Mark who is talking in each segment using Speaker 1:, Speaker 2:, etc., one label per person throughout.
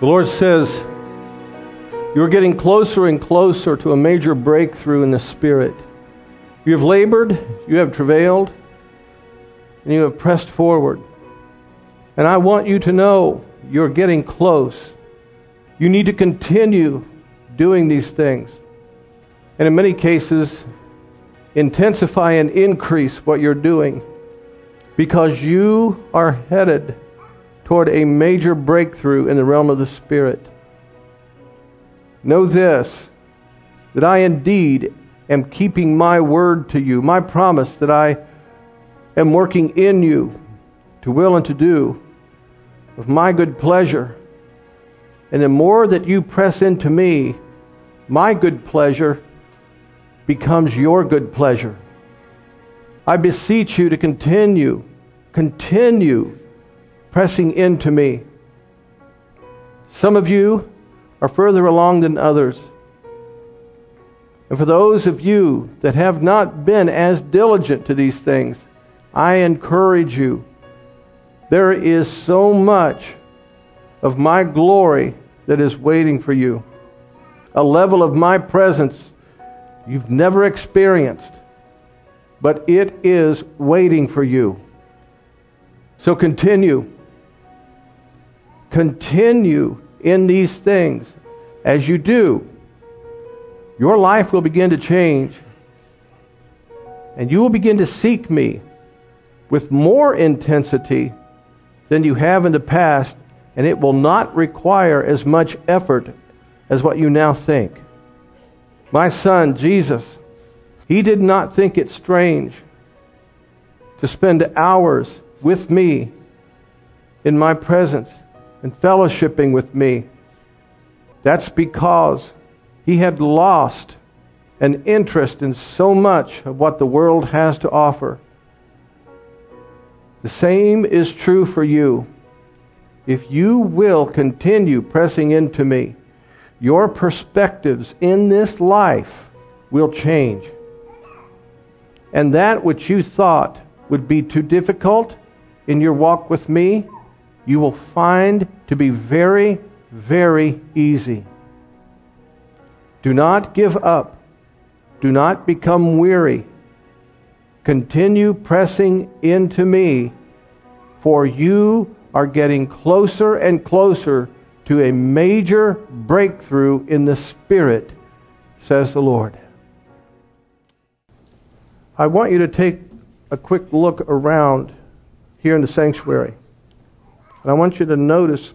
Speaker 1: The Lord says, You're getting closer and closer to a major breakthrough in the Spirit. You have labored, you have travailed, and you have pressed forward. And I want you to know you're getting close. You need to continue doing these things. And in many cases, intensify and increase what you're doing because you are headed toward a major breakthrough in the realm of the Spirit. Know this that I indeed am keeping my word to you, my promise that I am working in you to will and to do of my good pleasure. And the more that you press into me, my good pleasure becomes your good pleasure. I beseech you to continue, continue pressing into me. Some of you are further along than others. And for those of you that have not been as diligent to these things, I encourage you. There is so much of my glory that is waiting for you. A level of my presence you've never experienced, but it is waiting for you. So continue continue in these things, as you do, your life will begin to change. And you will begin to seek me with more intensity than you have in the past, and it will not require as much effort as what you now think. My son, Jesus, he did not think it strange to spend hours with me in my presence and fellowshipping with me. That's because he had lost an interest in so much of what the world has to offer. The same is true for you. If you will continue pressing into me, your perspectives in this life will change. And that which you thought would be too difficult in your walk with me you will find to be very, very easy. Do not give up. Do not become weary. Continue pressing into me, for you are getting closer and closer to a major breakthrough in the Spirit, says the Lord. I want you to take a quick look around here in the sanctuary. And I want you to notice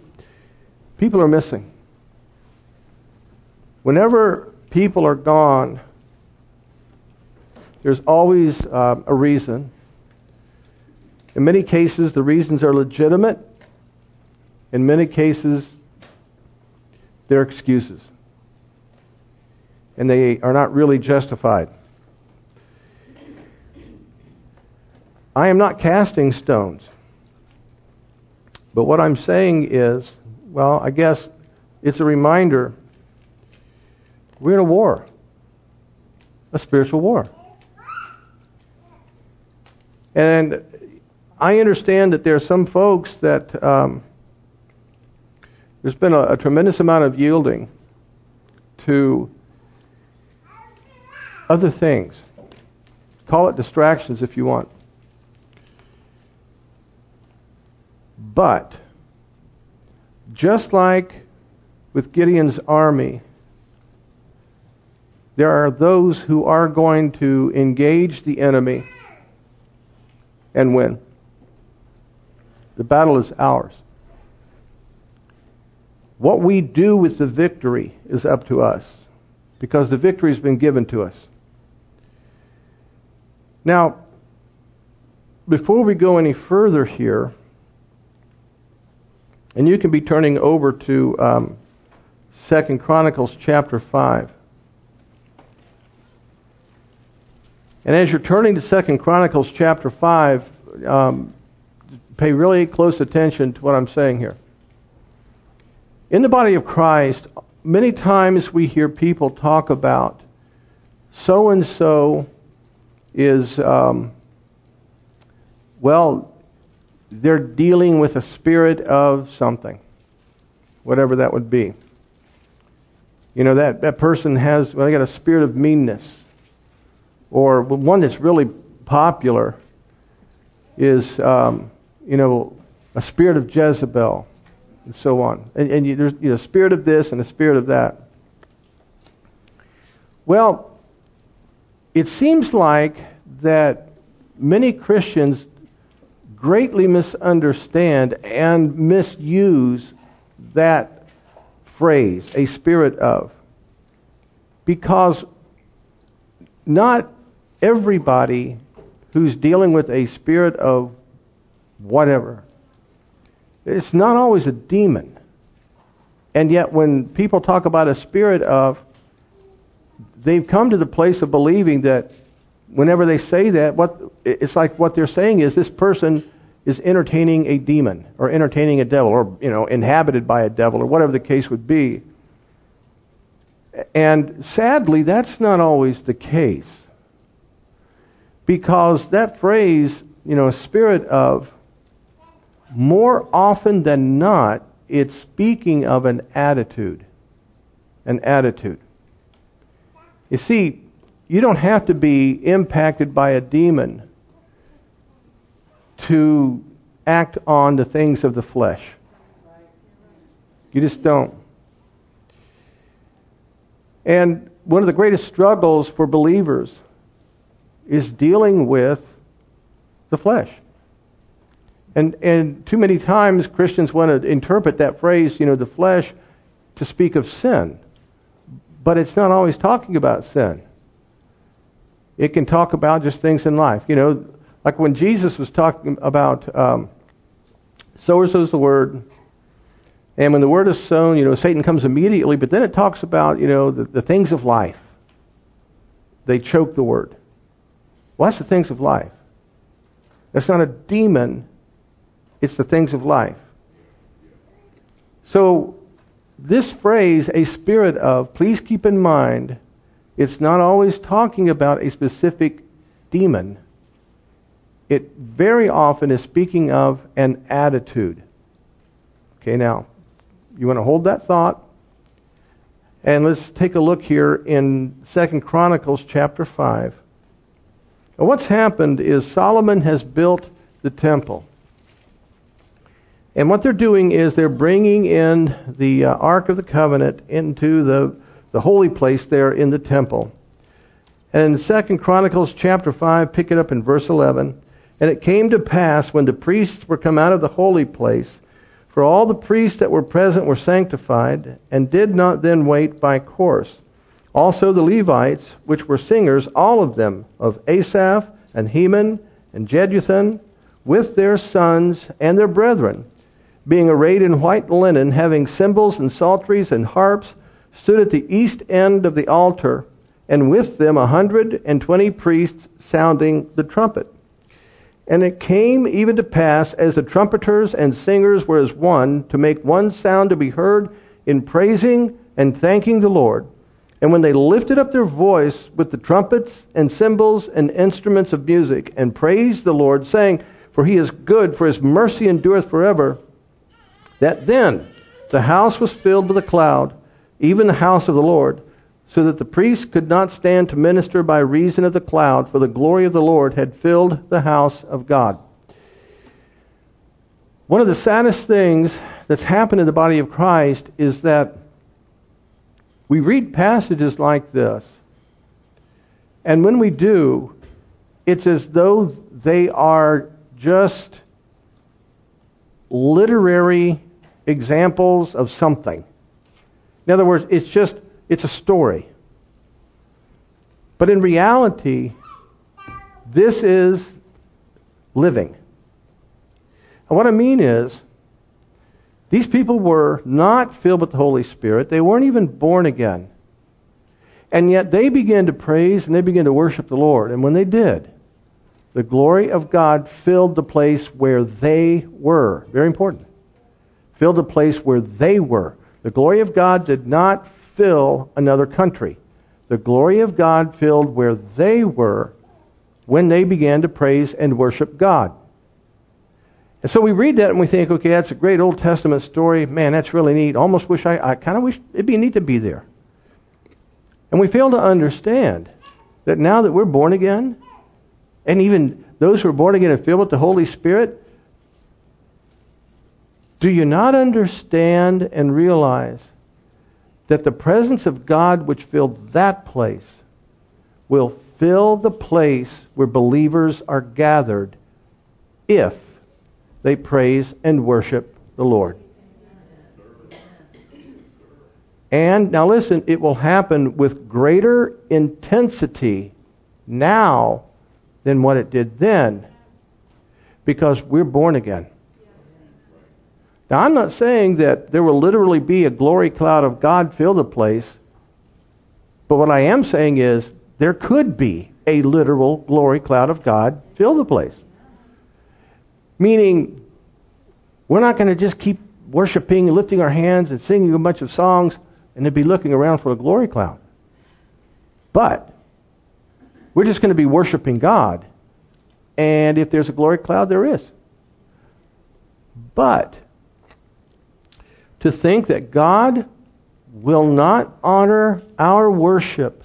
Speaker 1: people are missing. Whenever people are gone, there's always uh, a reason. In many cases, the reasons are legitimate. In many cases, they're excuses. And they are not really justified. I am not casting stones. But what I'm saying is, well, I guess it's a reminder we're in a war, a spiritual war. And I understand that there are some folks that um, there's been a, a tremendous amount of yielding to other things. Call it distractions if you want. But, just like with Gideon's army, there are those who are going to engage the enemy and win. The battle is ours. What we do with the victory is up to us because the victory has been given to us. Now, before we go any further here, and you can be turning over to um, 2 Chronicles chapter 5. And as you're turning to 2 Chronicles chapter 5, um, pay really close attention to what I'm saying here. In the body of Christ, many times we hear people talk about so and so is, um, well, they're dealing with a spirit of something. whatever that would be. You know, that, that person has, well, they got a spirit of meanness. Or one that's really popular is, um, you know, a spirit of Jezebel, and so on. And, and you, there's you know, a spirit of this and a spirit of that. Well, it seems like that many Christians greatly misunderstand and misuse that phrase, a spirit of. Because not everybody who's dealing with a spirit of whatever, it's not always a demon. And yet, when people talk about a spirit of, they've come to the place of believing that whenever they say that, what it's like what they're saying is this person is entertaining a demon or entertaining a devil or you know inhabited by a devil or whatever the case would be. And sadly, that's not always the case. Because that phrase, you know, spirit of, more often than not, it's speaking of an attitude. An attitude. You see, you don't have to be impacted by a demon to act on the things of the flesh. You just don't. And one of the greatest struggles for believers is dealing with the flesh. And, and too many times Christians want to interpret that phrase, you know, the flesh, to speak of sin. But it's not always talking about sin. It can talk about just things in life. You know, like when Jesus was talking about um, sower sows the word, and when the word is sown, you know, Satan comes immediately, but then it talks about, you know, the, the things of life. They choke the word. Well, that's the things of life. That's not a demon, it's the things of life. So, this phrase, a spirit of, please keep in mind, it's not always talking about a specific demon. It very often is speaking of an attitude. Okay, now, you want to hold that thought? And let's take a look here in Second Chronicles chapter 5. And what's happened is Solomon has built the temple. And what they're doing is they're bringing in the uh, Ark of the Covenant into the, the holy place there in the temple. And Second Chronicles chapter 5, pick it up in verse 11. And it came to pass when the priests were come out of the holy place, for all the priests that were present were sanctified, and did not then wait by course. Also the Levites, which were singers, all of them, of Asaph, and Heman, and Jeduthun, with their sons and their brethren, being arrayed in white linen, having cymbals and psalteries and harps, stood at the east end of the altar, and with them a hundred and twenty priests sounding the trumpet. And it came even to pass, as the trumpeters and singers were as one, to make one sound to be heard in praising and thanking the Lord. And when they lifted up their voice with the trumpets and cymbals and instruments of music, and praised the Lord, saying, For he is good, for his mercy endureth forever, that then the house was filled with a cloud, even the house of the Lord so that the priests could not stand to minister by reason of the cloud, for the glory of the Lord had filled the house of God. One of the saddest things that's happened in the body of Christ is that we read passages like this, and when we do, it's as though they are just literary examples of something. In other words, it's just it's a story. But in reality, this is living. And what I mean is, these people were not filled with the Holy Spirit. They weren't even born again. And yet they began to praise and they began to worship the Lord. And when they did, the glory of God filled the place where they were. Very important. Filled the place where they were. The glory of God did not fill another country. The glory of God filled where they were when they began to praise and worship God. And so we read that and we think, okay, that's a great Old Testament story. Man, that's really neat. Almost wish I, I kind of wish it'd be neat to be there. And we fail to understand that now that we're born again, and even those who are born again and filled with the Holy Spirit, do you not understand and realize that the presence of God which filled that place will fill the place where believers are gathered if they praise and worship the Lord? And now listen, it will happen with greater intensity now than what it did then because we're born again. Now, I'm not saying that there will literally be a glory cloud of God fill the place, but what I am saying is there could be a literal glory cloud of God fill the place. Meaning, we're not going to just keep worshiping and lifting our hands and singing a bunch of songs and then be looking around for a glory cloud. But we're just going to be worshiping God. And if there's a glory cloud, there is. But to think that God will not honor our worship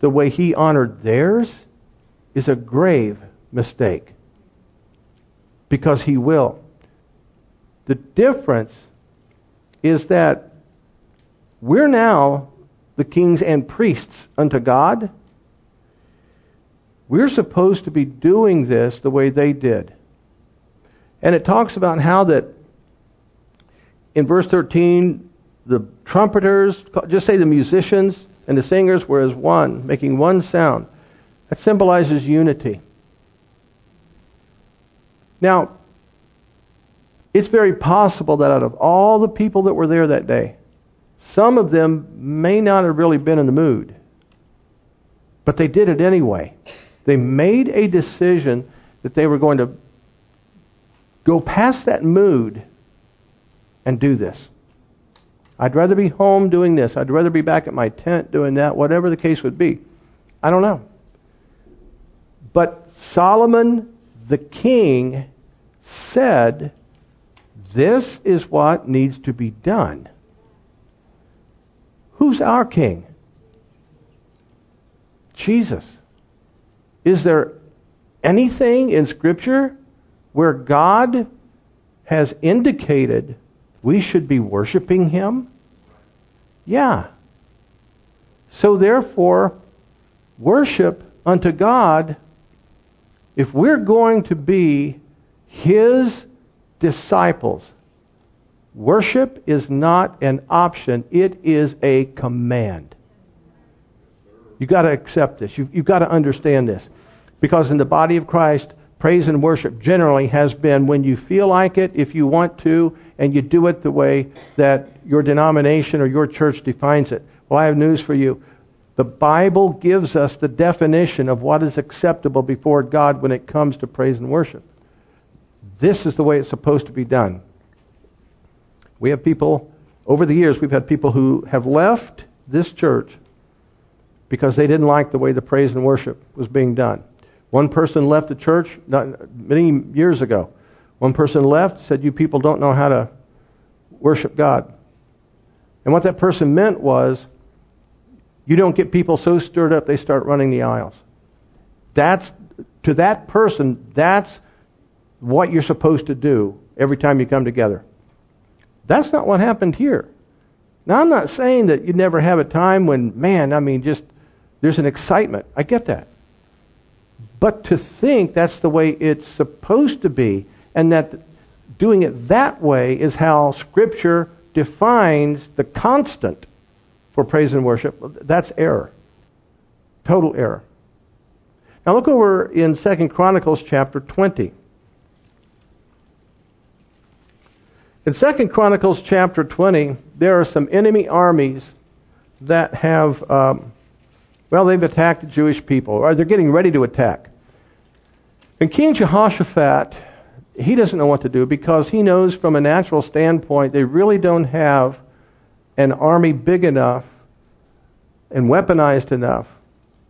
Speaker 1: the way he honored theirs is a grave mistake. Because he will. The difference is that we're now the kings and priests unto God we're supposed to be doing this the way they did. And it talks about how that in verse 13, the trumpeters, just say the musicians and the singers were as one, making one sound. That symbolizes unity. Now, it's very possible that out of all the people that were there that day, some of them may not have really been in the mood, but they did it anyway. They made a decision that they were going to go past that mood and do this. I'd rather be home doing this. I'd rather be back at my tent doing that, whatever the case would be. I don't know. But Solomon, the king, said, This is what needs to be done. Who's our king? Jesus. Is there anything in Scripture where God has indicated we should be worshiping Him? Yeah. So therefore, worship unto God, if we're going to be His disciples, worship is not an option, it is a command. You've got to accept this. You've, you've got to understand this. Because in the body of Christ, praise and worship generally has been when you feel like it, if you want to, and you do it the way that your denomination or your church defines it. Well, I have news for you. The Bible gives us the definition of what is acceptable before God when it comes to praise and worship. This is the way it's supposed to be done. We have people, over the years, we've had people who have left this church because they didn't like the way the praise and worship was being done. One person left the church not, many years ago. One person left, said, You people don't know how to worship God. And what that person meant was, you don't get people so stirred up they start running the aisles. That's, to that person, that's what you're supposed to do every time you come together. That's not what happened here. Now, I'm not saying that you never have a time when, man, I mean, just there's an excitement. I get that. But to think that's the way it's supposed to be, and that doing it that way is how Scripture defines the constant for praise and worship, that's error. Total error. Now look over in 2 Chronicles chapter 20. In 2 Chronicles chapter 20, there are some enemy armies that have um, well, they've attacked Jewish people, or they're getting ready to attack. And King Jehoshaphat, he doesn't know what to do because he knows from a natural standpoint they really don't have an army big enough and weaponized enough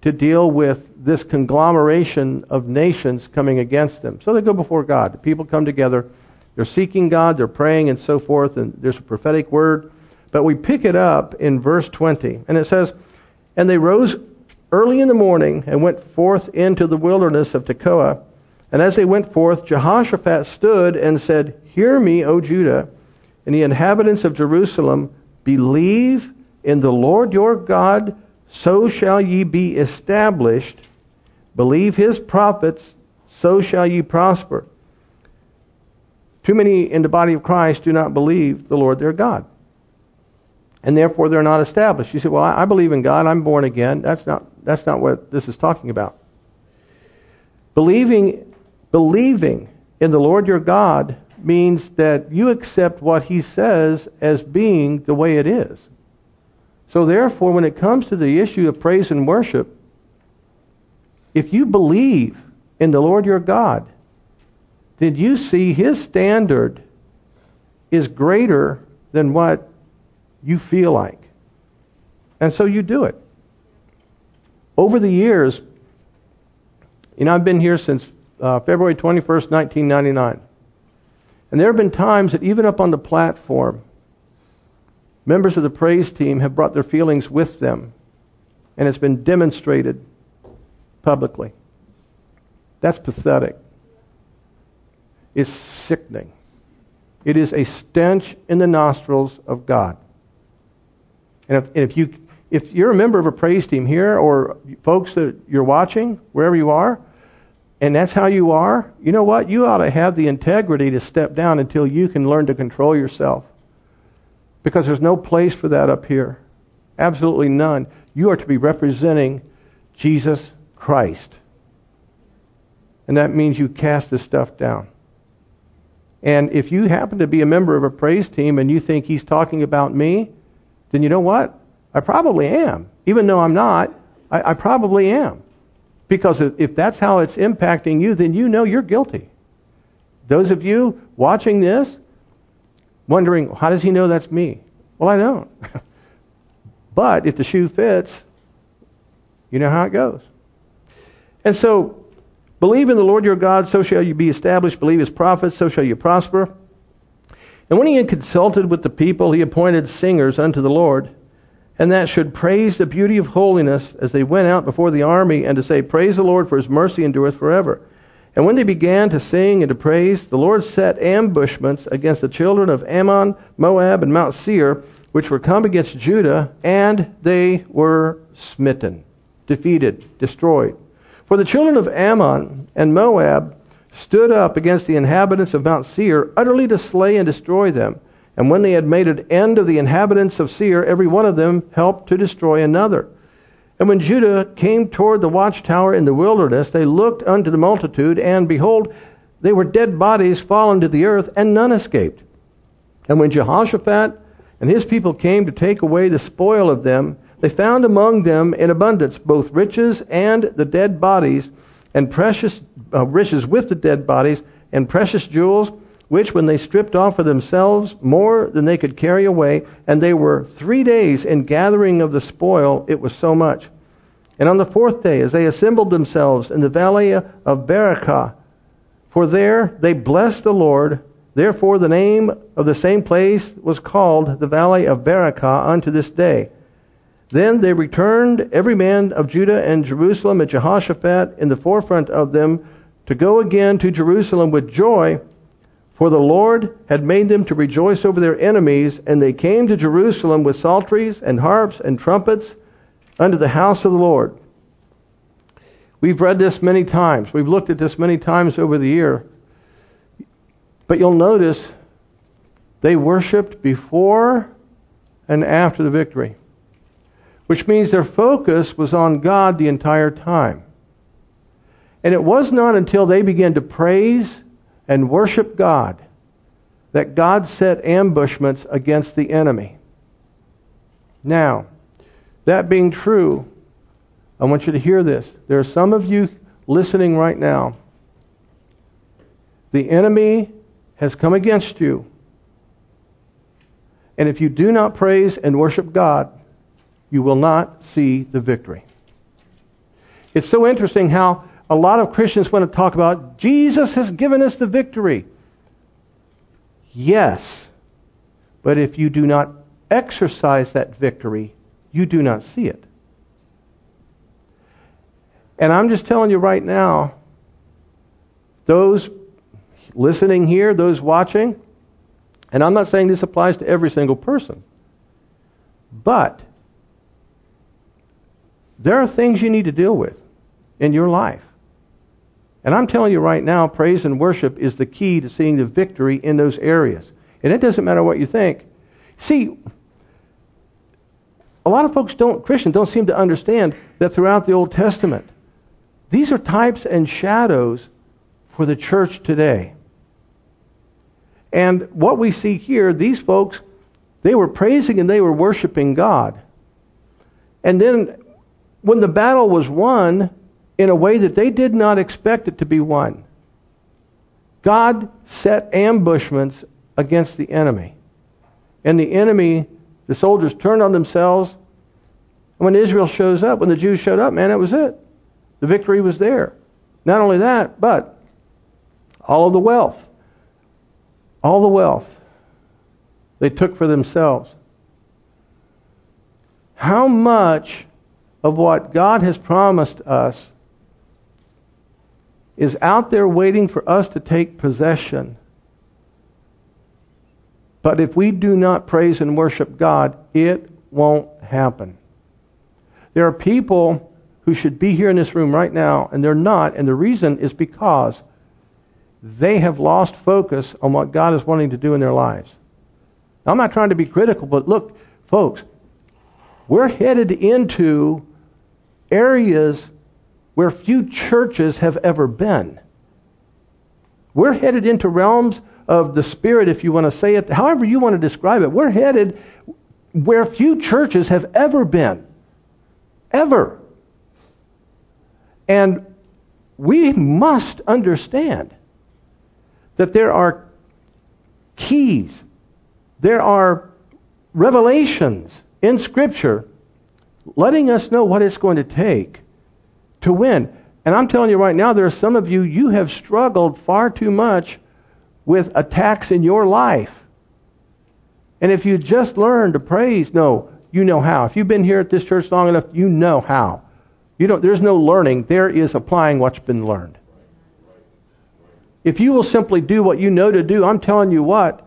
Speaker 1: to deal with this conglomeration of nations coming against them. So they go before God. People come together They're seeking God, they're praying, and so forth, and there's a prophetic word. But we pick it up in verse 20, and it says, And they rose early in the morning and went forth into the wilderness of Tekoa. And as they went forth, Jehoshaphat stood and said, Hear me, O Judah, and the inhabitants of Jerusalem, believe in the Lord your God, so shall ye be established. Believe his prophets, so shall ye prosper. Too many in the body of Christ do not believe the Lord their God. And therefore they're not established. You say, well, I believe in God. I'm born again. That's not, that's not what this is talking about. Believing, believing in the Lord your God means that you accept what he says as being the way it is. So therefore, when it comes to the issue of praise and worship, if you believe in the Lord your God, then you see his standard is greater than what you feel like. And so you do it. Over the years, you know, I've been here since uh, February 21st, 1999. And there have been times that even up on the platform, members of the praise team have brought their feelings with them, and it's been demonstrated publicly. That's pathetic. It's sickening. It is a stench in the nostrils of God. And if, and if, you, if you're a member of a praise team here, or folks that you're watching, wherever you are, and that's how you are, you know what? You ought to have the integrity to step down until you can learn to control yourself. Because there's no place for that up here. Absolutely none. You are to be representing Jesus Christ. And that means you cast this stuff down. And if you happen to be a member of a praise team and you think he's talking about me, then you know what? I probably am. Even though I'm not, I, I probably am. Because if, that's how it's impacting you, then you know you're guilty. Those of you watching this, wondering, how does he know that's me? Well, I don't. but if the shoe fits, you know how it goes. And so Believe in the Lord your God, so shall you be established. Believe his prophets, so shall you prosper. And when he had consulted with the people, he appointed singers unto the Lord, and that should praise the beauty of holiness as they went out before the army, and to say, Praise the Lord, for his mercy endureth forever. And when they began to sing and to praise, the Lord set ambushments against the children of Ammon, Moab, and Mount Seir, which were come against Judah, and they were smitten, defeated, destroyed. For the children of Ammon and Moab stood up against the inhabitants of Mount Seir, utterly to slay and destroy them. And when they had made an end of the inhabitants of Seir, every one of them helped to destroy another. And when Judah came toward the watchtower in the wilderness, they looked unto the multitude, and behold, they were dead bodies fallen to the earth, and none escaped. And when Jehoshaphat and his people came to take away the spoil of them, they found among them in abundance both riches and the dead bodies, and precious uh, riches with the dead bodies, and precious jewels, which when they stripped off for themselves more than they could carry away, and they were three days in gathering of the spoil, it was so much. And on the fourth day, as they assembled themselves in the valley of Berachah, for there they blessed the Lord, therefore the name of the same place was called the valley of Berachah unto this day. Then they returned, every man of Judah and Jerusalem, and Jehoshaphat in the forefront of them, to go again to Jerusalem with joy, for the Lord had made them to rejoice over their enemies, and they came to Jerusalem with psalteries and harps and trumpets unto the house of the Lord. We've read this many times. We've looked at this many times over the year. But you'll notice they worshiped before and after the victory which means their focus was on God the entire time. And it was not until they began to praise and worship God that God set ambushments against the enemy. Now, that being true, I want you to hear this. There are some of you listening right now. The enemy has come against you. And if you do not praise and worship God, you will not see the victory. It's so interesting how a lot of Christians want to talk about Jesus has given us the victory. Yes. But if you do not exercise that victory, you do not see it. And I'm just telling you right now, those listening here, those watching, and I'm not saying this applies to every single person, but there are things you need to deal with in your life. And I'm telling you right now, praise and worship is the key to seeing the victory in those areas. And it doesn't matter what you think. See, a lot of folks don't, Christians don't seem to understand that throughout the Old Testament, these are types and shadows for the church today. And what we see here, these folks, they were praising and they were worshiping God. And then when the battle was won in a way that they did not expect it to be won, God set ambushments against the enemy. And the enemy, the soldiers turned on themselves. And when Israel shows up, when the Jews showed up, man, that was it. The victory was there. Not only that, but all of the wealth all the wealth they took for themselves. How much of what God has promised us is out there waiting for us to take possession? But if we do not praise and worship God, it won't happen. There are people who should be here in this room right now, and they're not, and the reason is because they have lost focus on what God is wanting to do in their lives. I'm not trying to be critical, but look, folks, we're headed into areas where few churches have ever been. We're headed into realms of the Spirit, if you want to say it, however you want to describe it. We're headed where few churches have ever been. Ever. And we must understand that there are keys, there are revelations in Scripture letting us know what it's going to take to win. And I'm telling you right now, there are some of you, you have struggled far too much with attacks in your life. And if you just learn to praise, no, you know how. If you've been here at this church long enough, you know how. You don't, there's no learning, there is applying what's been learned. If you will simply do what you know to do, I'm telling you what,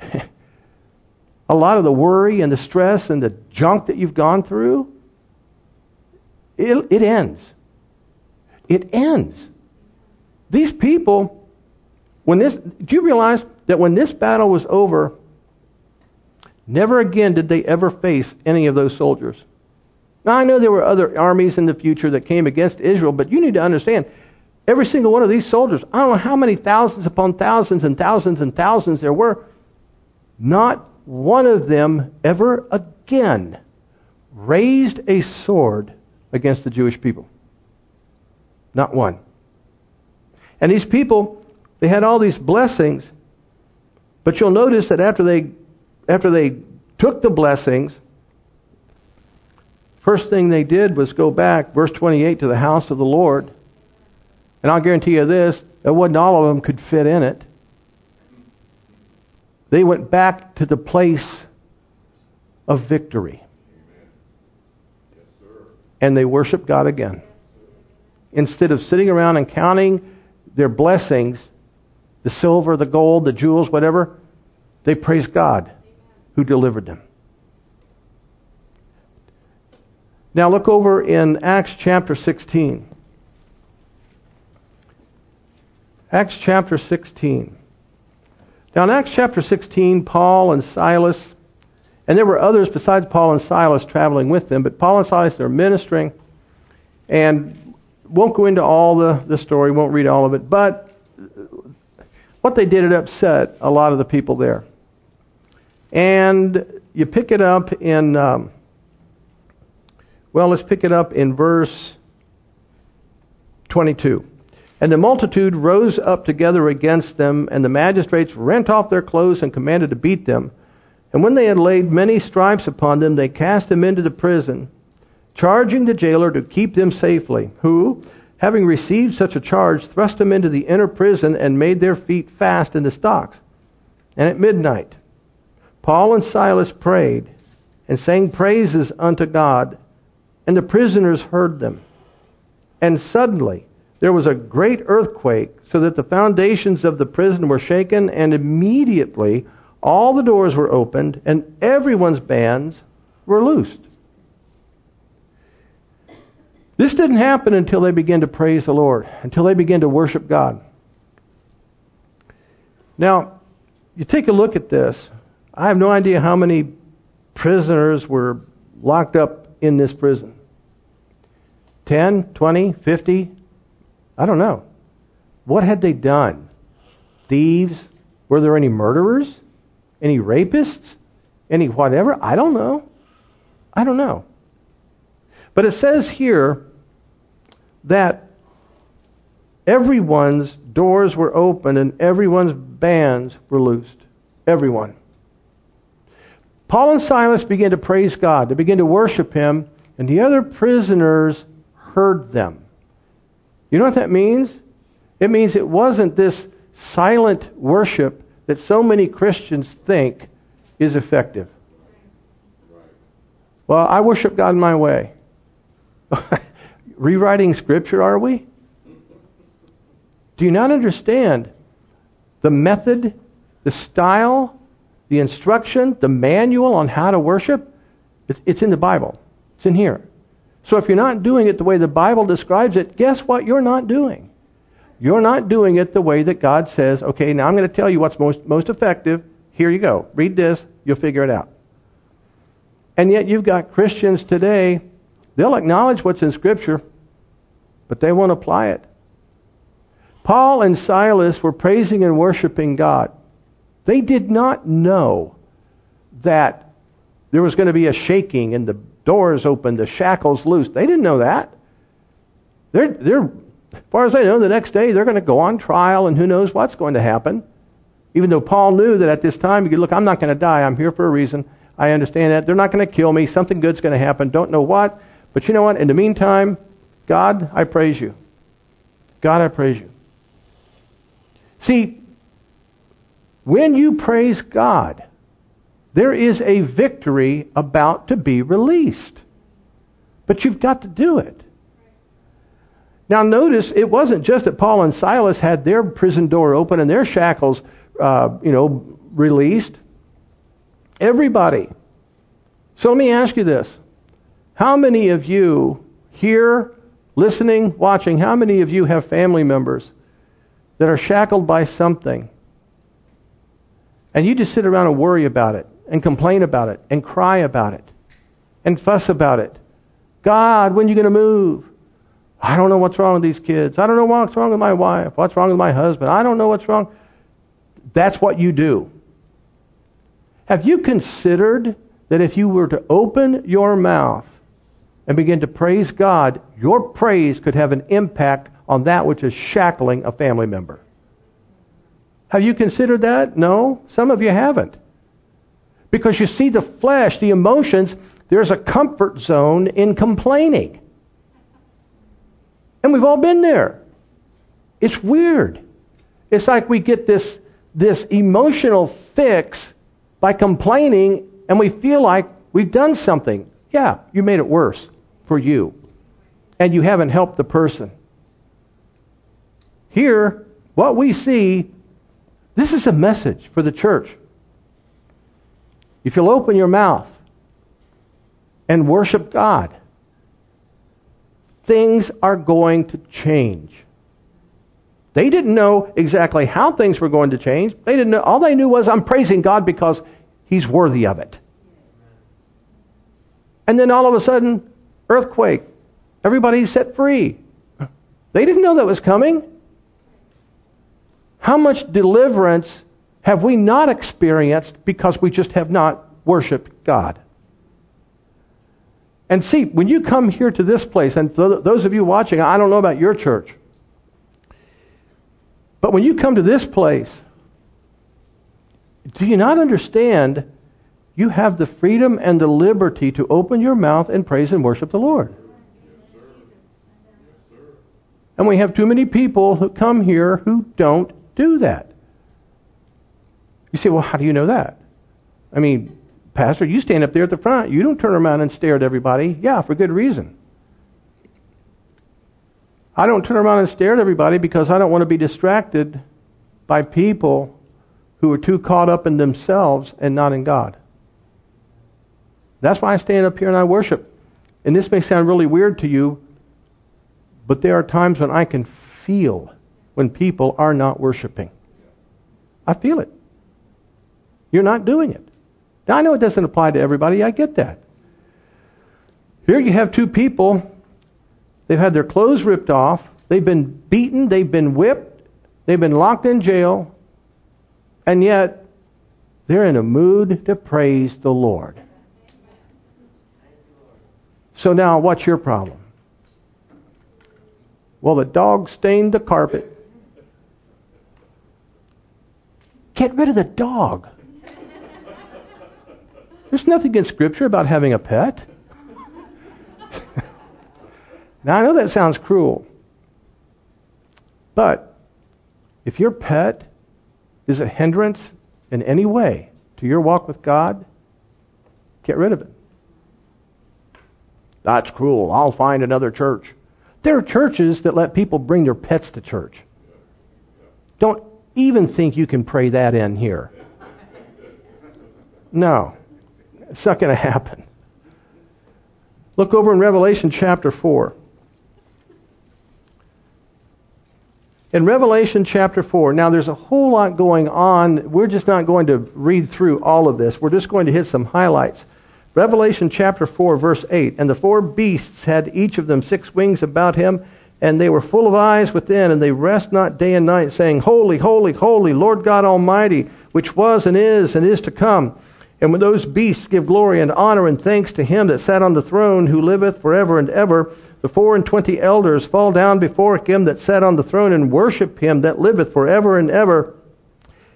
Speaker 1: a lot of the worry and the stress and the junk that you've gone through, it, it ends. It ends. These people, when this, do you realize that when this battle was over, never again did they ever face any of those soldiers? Now, I know there were other armies in the future that came against Israel, but you need to understand Every single one of these soldiers, I don't know how many thousands upon thousands and thousands and thousands there were, not one of them ever again raised a sword against the Jewish people. Not one. And these people, they had all these blessings, but you'll notice that after they after they took the blessings, first thing they did was go back, verse 28, to the house of the Lord and I'll guarantee you this, that wasn't all of them could fit in it. They went back to the place of victory. and they worshiped God again. Instead of sitting around and counting their blessings, the silver, the gold, the jewels, whatever, they praised God who delivered them. Now look over in Acts chapter 16. Acts chapter 16. Now, in Acts chapter 16, Paul and Silas, and there were others besides Paul and Silas traveling with them, but Paul and Silas they're ministering, and won't go into all the, the story, won't read all of it, but what they did, it upset a lot of the people there. And you pick it up in, um, well, let's pick it up in verse 22. And the multitude rose up together against them, and the magistrates rent off their clothes and commanded to beat them. And when they had laid many stripes upon them, they cast them into the prison, charging the jailer to keep them safely, who, having received such a charge, thrust them into the inner prison and made their feet fast in the stocks. And at midnight, Paul and Silas prayed and sang praises unto God, and the prisoners heard them. And suddenly there was a great earthquake, so that the foundations of the prison were shaken, and immediately all the doors were opened, and everyone's bands were loosed. This didn't happen until they began to praise the Lord, until they began to worship God. Now, you take a look at this. I have no idea how many prisoners were locked up in this prison 10, 20, 50? I don't know. What had they done? Thieves? Were there any murderers? Any rapists? Any whatever? I don't know. I don't know. But it says here that everyone's doors were open and everyone's bands were loosed. Everyone. Paul and Silas began to praise God. They began to worship him, and the other prisoners heard them. You know what that means? It means it wasn't this silent worship that so many Christians think is effective. Well, I worship God my way. Rewriting Scripture, are we? Do you not understand the method, the style, the instruction, the manual on how to worship? It's in the Bible, it's in here. So if you're not doing it the way the Bible describes it, guess what you're not doing? You're not doing it the way that God says, okay, now I'm going to tell you what's most, most effective. Here you go. Read this, you'll figure it out. And yet you've got Christians today, they'll acknowledge what's in Scripture, but they won't apply it. Paul and Silas were praising and worshiping God. They did not know that there was going to be a shaking and the doors opened, the shackles loosed. They didn't know that. They're, they're, as far as I know, the next day they're going to go on trial and who knows what's going to happen. Even though Paul knew that at this time, he could look, I'm not going to die. I'm here for a reason. I understand that. They're not going to kill me. Something good's going to happen. Don't know what. But you know what? In the meantime, God, I praise you. God, I praise you. See, when you praise God, there is a victory about to be released. But you've got to do it. Now, notice it wasn't just that Paul and Silas had their prison door open and their shackles, uh, you know, released. Everybody. So let me ask you this. How many of you here, listening, watching, how many of you have family members that are shackled by something? And you just sit around and worry about it, and complain about it, and cry about it, and fuss about it. God, when are you going to move? I don't know what's wrong with these kids. I don't know what's wrong with my wife. What's wrong with my husband? I don't know what's wrong. That's what you do. Have you considered that if you were to open your mouth and begin to praise God, your praise could have an impact on that which is shackling a family member? Have you considered that? No, some of you haven't. Because you see the flesh, the emotions, there's a comfort zone in complaining. And we've all been there. It's weird. It's like we get this, this emotional fix by complaining and we feel like we've done something. Yeah, you made it worse for you. And you haven't helped the person. Here, what we see, this is a message for the church. If you'll open your mouth and worship God, things are going to change. They didn't know exactly how things were going to change. They didn't know. All they knew was, I'm praising God because He's worthy of it. And then all of a sudden, earthquake. Everybody's set free. They didn't know that was coming. How much deliverance have we not experienced because we just have not worshiped God? And see, when you come here to this place, and th- those of you watching, I don't know about your church, but when you come to this place, do you not understand you have the freedom and the liberty to open your mouth and praise and worship the Lord? And we have too many people who come here who don't do that. You say, well, how do you know that? I mean, Pastor, you stand up there at the front. You don't turn around and stare at everybody. Yeah, for good reason. I don't turn around and stare at everybody because I don't want to be distracted by people who are too caught up in themselves and not in God. That's why I stand up here and I worship. And this may sound really weird to you, but there are times when I can feel when people are not worshiping. I feel it. You're not doing it. Now, I know it doesn't apply to everybody. I get that. Here you have two people. They've had their clothes ripped off. They've been beaten. They've been whipped. They've been locked in jail. And yet, they're in a mood to praise the Lord. So now, what's your problem? Well, the dog stained the carpet. Get rid of the dog. There's nothing in Scripture about having a pet. now, I know that sounds cruel, but if your pet is a hindrance in any way to your walk with God, get rid of it. That's cruel. I'll find another church. There are churches that let people bring their pets to church. Don't even think you can pray that in here. No. It's not going to happen. Look over in Revelation chapter 4. In Revelation chapter 4, now there's a whole lot going on. We're just not going to read through all of this. We're just going to hit some highlights. Revelation chapter 4, verse 8. And the four beasts had each of them six wings about him, and they were full of eyes within, and they rest not day and night, saying, Holy, holy, holy, Lord God Almighty, which was and is and is to come. And when those beasts give glory and honor and thanks to him that sat on the throne, who liveth forever and ever, the four and twenty elders fall down before him that sat on the throne and worship him that liveth forever and ever,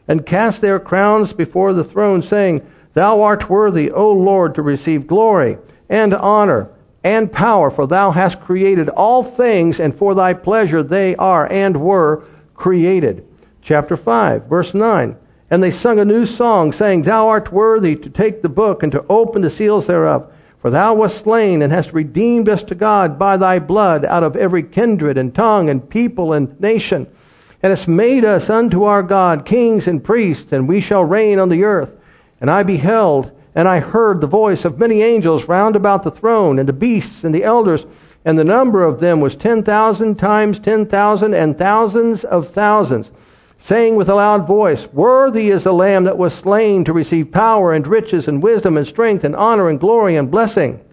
Speaker 1: and cast their crowns before the throne, saying, Thou art worthy, O Lord, to receive glory and honor and power, for thou hast created all things, and for thy pleasure they are and were created. Chapter 5, verse 9. And they sung a new song, saying, Thou art worthy to take the book and to open the seals thereof. For thou wast slain and hast redeemed us to God by thy blood out of every kindred and tongue and people and nation, and hast made us unto our God kings and priests, and we shall reign on the earth. And I beheld, and I heard the voice of many angels round about the throne, and the beasts and the elders, and the number of them was ten thousand times ten thousand, and thousands of thousands saying with a loud voice, Worthy is the Lamb that was slain to receive power and riches and wisdom and strength and honor and glory and blessing.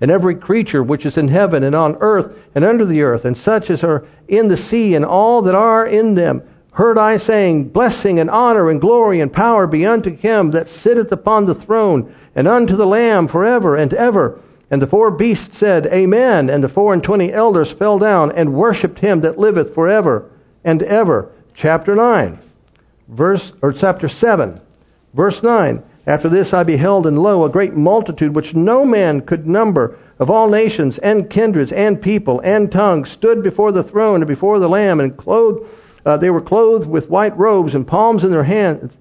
Speaker 1: And every creature which is in heaven and on earth and under the earth, and such as are in the sea and all that are in them, heard I saying, Blessing and honor and glory and power be unto him that sitteth upon the throne, and unto the Lamb forever and ever. And the four beasts said, Amen. And the four and twenty elders fell down and worshipped him that liveth forever and ever chapter 9, verse, or chapter 7, verse 9. After this I beheld, and lo, a great multitude which no man could number, of all nations and kindreds and people and tongues, stood before the throne and before the Lamb, and clothed, uh, they were clothed with white robes and palms in their hands,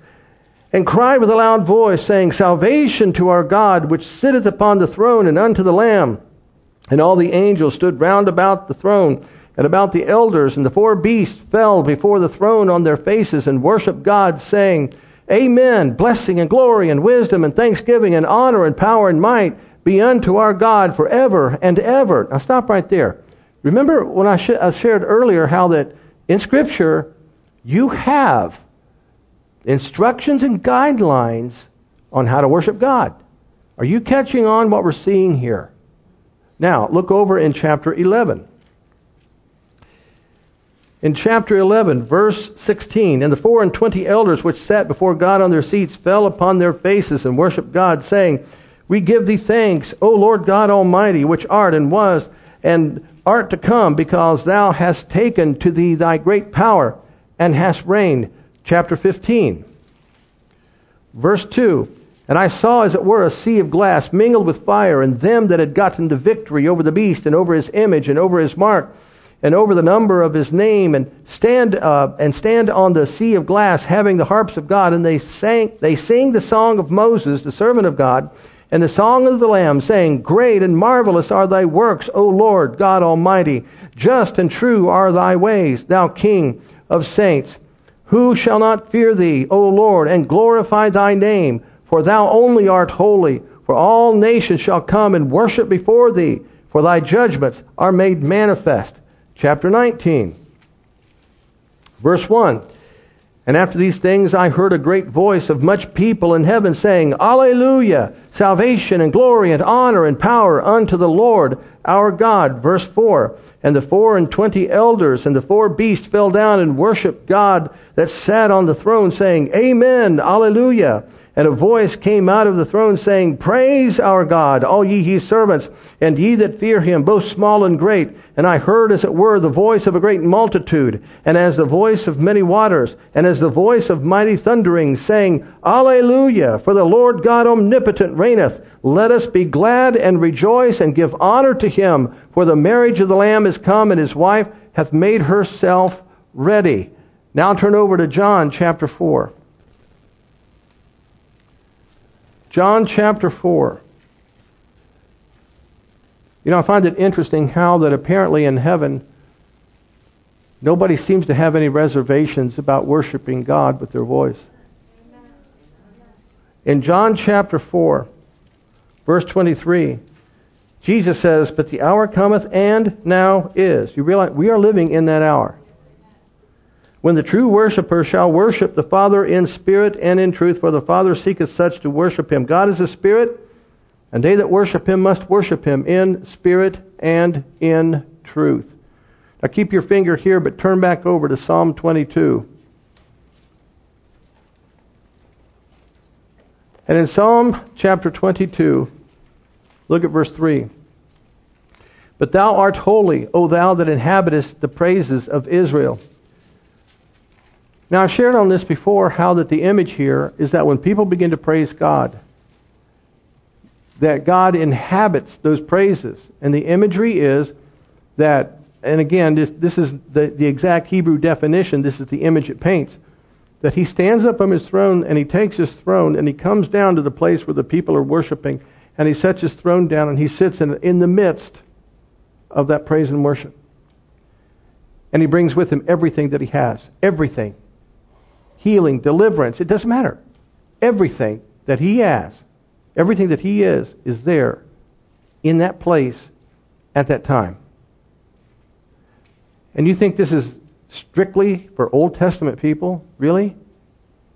Speaker 1: and cried with a loud voice, saying, Salvation to our God, which sitteth upon the throne, and unto the Lamb. And all the angels stood round about the throne and about the elders, and the four beasts fell before the throne on their faces and worshiped God, saying, Amen. Blessing and glory and wisdom and thanksgiving and honor and power and might be unto our God forever and ever. Now stop right there. Remember when I, sh- I shared earlier how that in Scripture you have instructions and guidelines on how to worship God. Are you catching on what we're seeing here? Now, look over in chapter 11 in chapter 11, verse 16, and the four and twenty elders which sat before God on their seats fell upon their faces and worshiped God, saying, We give thee thanks, O Lord God Almighty, which art and was and art to come, because thou hast taken to thee thy great power and hast reigned. Chapter 15, verse 2. And I saw, as it were, a sea of glass mingled with fire, and them that had gotten the victory over the beast and over his image and over his mark and over the number of his name, and stand uh, and stand on the sea of glass, having the harps of God, and they sang they sing the song of Moses, the servant of God, and the song of the Lamb, saying, Great and marvelous are thy works, O Lord God Almighty. Just and true are thy ways, thou King of saints. Who shall not fear thee, O Lord, and glorify thy name? For thou only art holy. For all nations shall come and worship before thee, for thy judgments are made manifest. Chapter 19, verse 1. And after these things I heard a great voice of much people in heaven saying, Alleluia! Salvation and glory and honor and power unto the Lord our God. Verse 4. And the four and twenty elders and the four beasts fell down and worshipped God that sat on the throne, saying, Amen, Alleluia. And a voice came out of the throne saying, Praise our God, all ye his servants, and ye that fear him, both small and great. And I heard, as it were, the voice of a great multitude, and as the voice of many waters, and as the voice of mighty thunderings, saying, Alleluia, for the Lord God omnipotent reigneth. Let us be glad and rejoice and give honor to him, for the marriage of the Lamb is come, and his wife hath made herself ready. Now turn over to John chapter 4. John chapter 4. You know, I find it interesting how that apparently in heaven, nobody seems to have any reservations about worshiping God with their voice. In John chapter 4, verse 23, Jesus says, But the hour cometh and now is. You realize we are living in that hour when the true worshipper shall worship the Father in spirit and in truth, for the Father seeketh such to worship him. God is a spirit, and they that worship him must worship him in spirit and in truth. Now keep your finger here, but turn back over to Psalm 22. And in Psalm chapter 22, look at verse 3. But thou art holy, O thou that inhabitest the praises of Israel. Now, I've shared on this before how that the image here is that when people begin to praise God, that God inhabits those praises. And the imagery is that, and again, this, this is the, the exact Hebrew definition, this is the image it paints, that he stands up on his throne and he takes his throne and he comes down to the place where the people are worshiping and he sets his throne down and he sits in, in the midst of that praise and worship. And he brings with him everything that he has. Everything healing, deliverance. It doesn't matter. Everything that He has, everything that He is, is there in that place at that time. And you think this is strictly for Old Testament people? Really?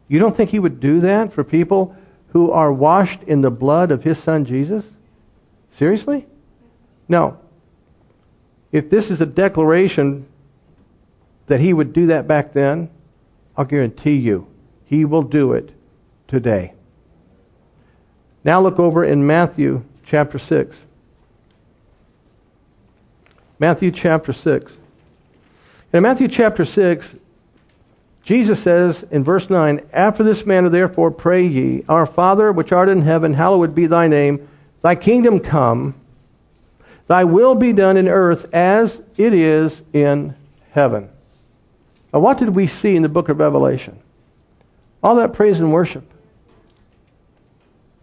Speaker 1: You don't think He would do that for people who are washed in the blood of His Son Jesus? Seriously? No. If this is a declaration that He would do that back then, I'll guarantee you, he will do it today. Now look over in Matthew chapter 6. Matthew chapter 6. In Matthew chapter 6, Jesus says in verse 9, After this manner therefore pray ye, Our Father which art in heaven, hallowed be thy name, thy kingdom come, thy will be done in earth as it is in heaven. What did we see in the book of Revelation? All that praise and worship.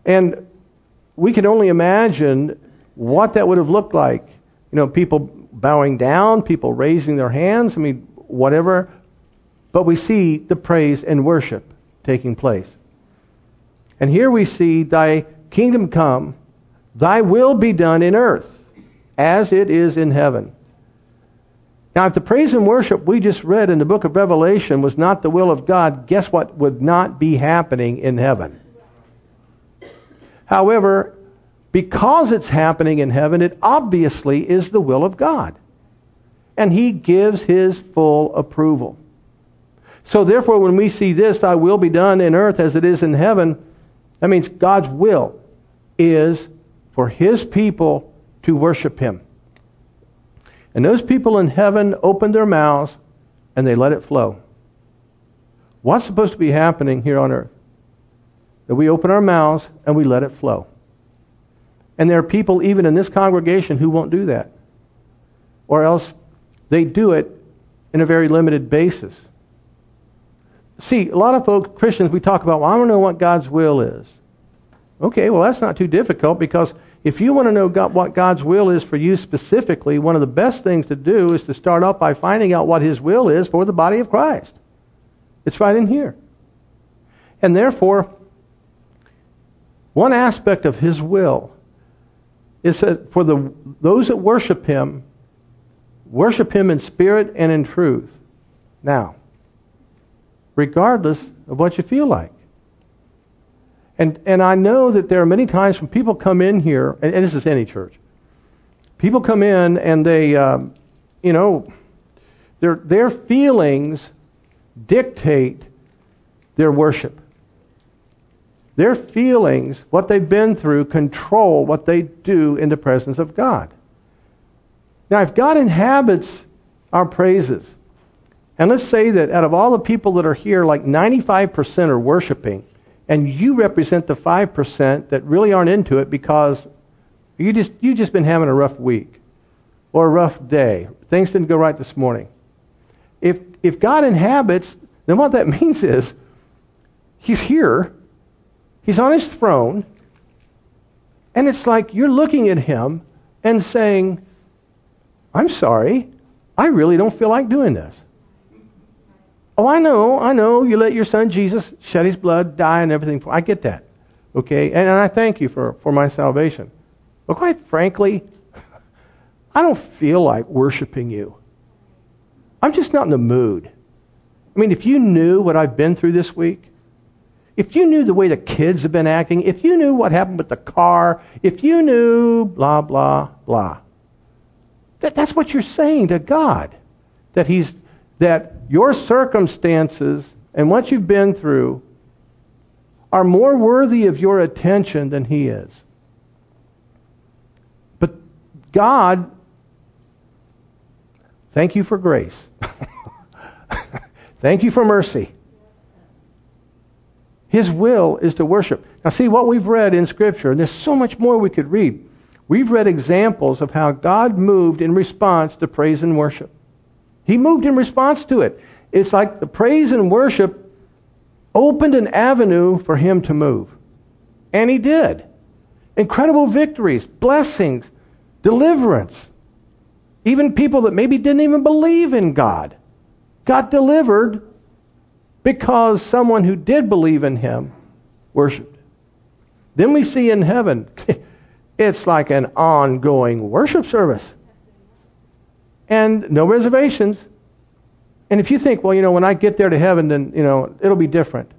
Speaker 1: And we can only imagine what that would have looked like. You know, people bowing down, people raising their hands, I mean, whatever. But we see the praise and worship taking place. And here we see, Thy kingdom come, Thy will be done in earth as it is in heaven. Now, if the praise and worship we just read in the book of Revelation was not the will of God, guess what would not be happening in heaven? However, because it's happening in heaven, it obviously is the will of God. And He gives His full approval. So, therefore, when we see this, thy will be done in earth as it is in heaven, that means God's will is for His people to worship Him. And those people in heaven opened their mouths and they let it flow. What's supposed to be happening here on earth? That we open our mouths and we let it flow. And there are people even in this congregation who won't do that. Or else they do it in a very limited basis. See, a lot of folks, Christians, we talk about, well, I don't know what God's will is. Okay, well, that's not too difficult because if you want to know God, what God's will is for you specifically, one of the best things to do is to start off by finding out what His will is for the body of Christ. It's right in here. And therefore, one aspect of His will is that for the, those that worship Him, worship Him in spirit and in truth. Now, regardless of what you feel like. And, and I know that there are many times when people come in here, and, and this is any church, people come in and they, um, you know, their, their feelings dictate their worship. Their feelings, what they've been through, control what they do in the presence of God. Now, if God inhabits our praises, and let's say that out of all the people that are here, like 95% are worshiping, and you represent the 5% that really aren't into it because you just you just been having a rough week or a rough day. Things didn't go right this morning. If if God inhabits, then what that means is he's here. He's on his throne. And it's like you're looking at him and saying, "I'm sorry. I really don't feel like doing this." Oh, I know, I know. You let your son Jesus shed his blood, die, and everything. I get that. Okay? And, and I thank you for, for my salvation. But quite frankly, I don't feel like worshiping you. I'm just not in the mood. I mean, if you knew what I've been through this week, if you knew the way the kids have been acting, if you knew what happened with the car, if you knew blah, blah, blah, that, that's what you're saying to God. That He's that your circumstances and what you've been through are more worthy of your attention than He is. But God, thank you for grace. thank you for mercy. His will is to worship. Now, see what we've read in Scripture, and there's so much more we could read. We've read examples of how God moved in response to praise and worship. He moved in response to it. It's like the praise and worship opened an avenue for him to move. And he did. Incredible victories, blessings, deliverance. Even people that maybe didn't even believe in God got delivered because someone who did believe in him worshiped. Then we see in heaven, it's like an ongoing worship service and no reservations. And if you think, well, you know, when I get there to heaven, then, you know, it'll be different.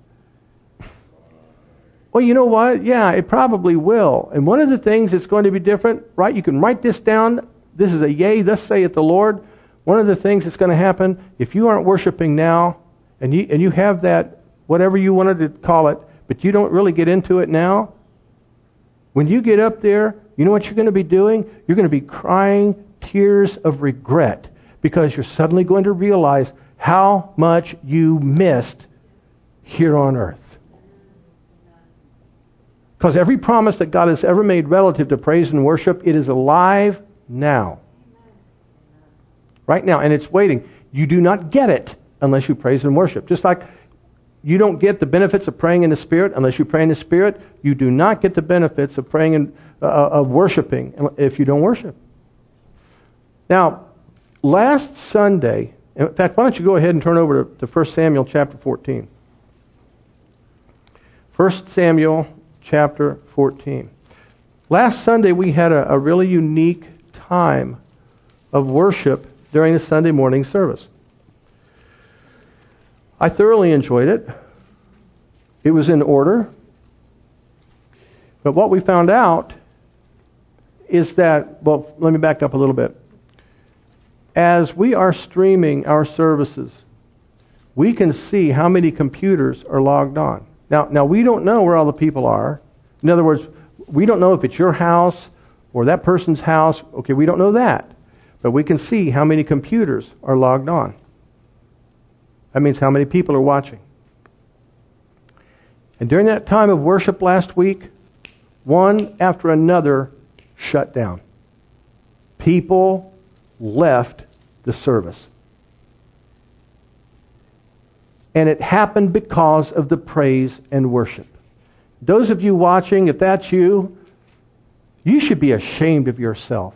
Speaker 1: Well, you know what? Yeah, it probably will. And one of the things that's going to be different, right? You can write this down. This is a yea, thus saith the Lord. One of the things that's going to happen, if you aren't worshiping now, and you, and you have that, whatever you wanted to call it, but you don't really get into it now, when you get up there, you know what you're going to be doing? You're going to be crying tears of regret because you're suddenly going to realize how much you missed here on earth. Because every promise that God has ever made relative to praise and worship, it is alive now. Right now. And it's waiting. You do not get it unless you praise and worship. Just like you don't get the benefits of praying in the Spirit unless you pray in the Spirit, you do not get the benefits of praying and uh, of worshiping if you don't worship. Now, last Sunday, in fact, why don't you go ahead and turn over to, to 1 Samuel chapter 14. 1 Samuel chapter 14. Last Sunday, we had a, a really unique time of worship during the Sunday morning service. I thoroughly enjoyed it. It was in order. But what we found out is that, well, let me back up a little bit as we are streaming our services, we can see how many computers are logged on. Now, now we don't know where all the people are. In other words, we don't know if it's your house or that person's house. Okay, we don't know that. But we can see how many computers are logged on. That means how many people are watching. And during that time of worship last week, one after another shut down. People left the service. And it happened because of the praise and worship. Those of you watching, if that's you, you should be ashamed of yourself.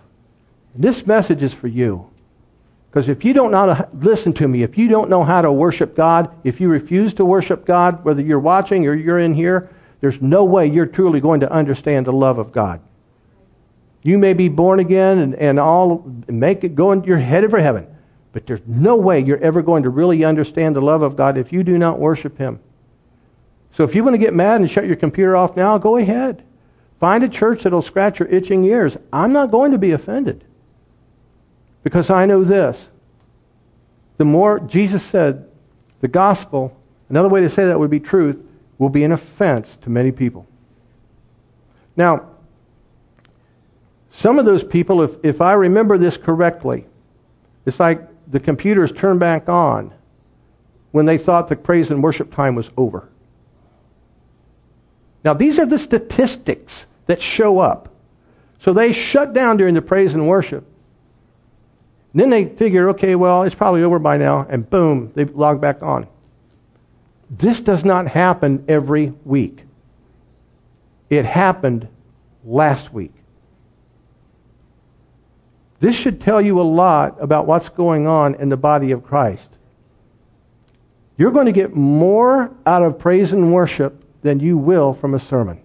Speaker 1: This message is for you. Because if you don't know to listen to me, if you don't know how to worship God, if you refuse to worship God, whether you're watching or you're in here, there's no way you're truly going to understand the love of God. You may be born again and, and all make it go into your head for heaven. But there's no way you're ever going to really understand the love of God if you do not worship Him. So if you want to get mad and shut your computer off now, go ahead. Find a church that'll scratch your itching ears. I'm not going to be offended. Because I know this. The more, Jesus said, the gospel, another way to say that would be truth, will be an offense to many people. Now, some of those people, if, if I remember this correctly, it's like the computers turned back on when they thought the praise and worship time was over. Now, these are the statistics that show up. So they shut down during the praise and worship. And then they figure, okay, well, it's probably over by now, and boom, they log back on. This does not happen every week. It happened last week. This should tell you a lot about what's going on in the body of Christ. You're going to get more out of praise and worship than you will from a sermon.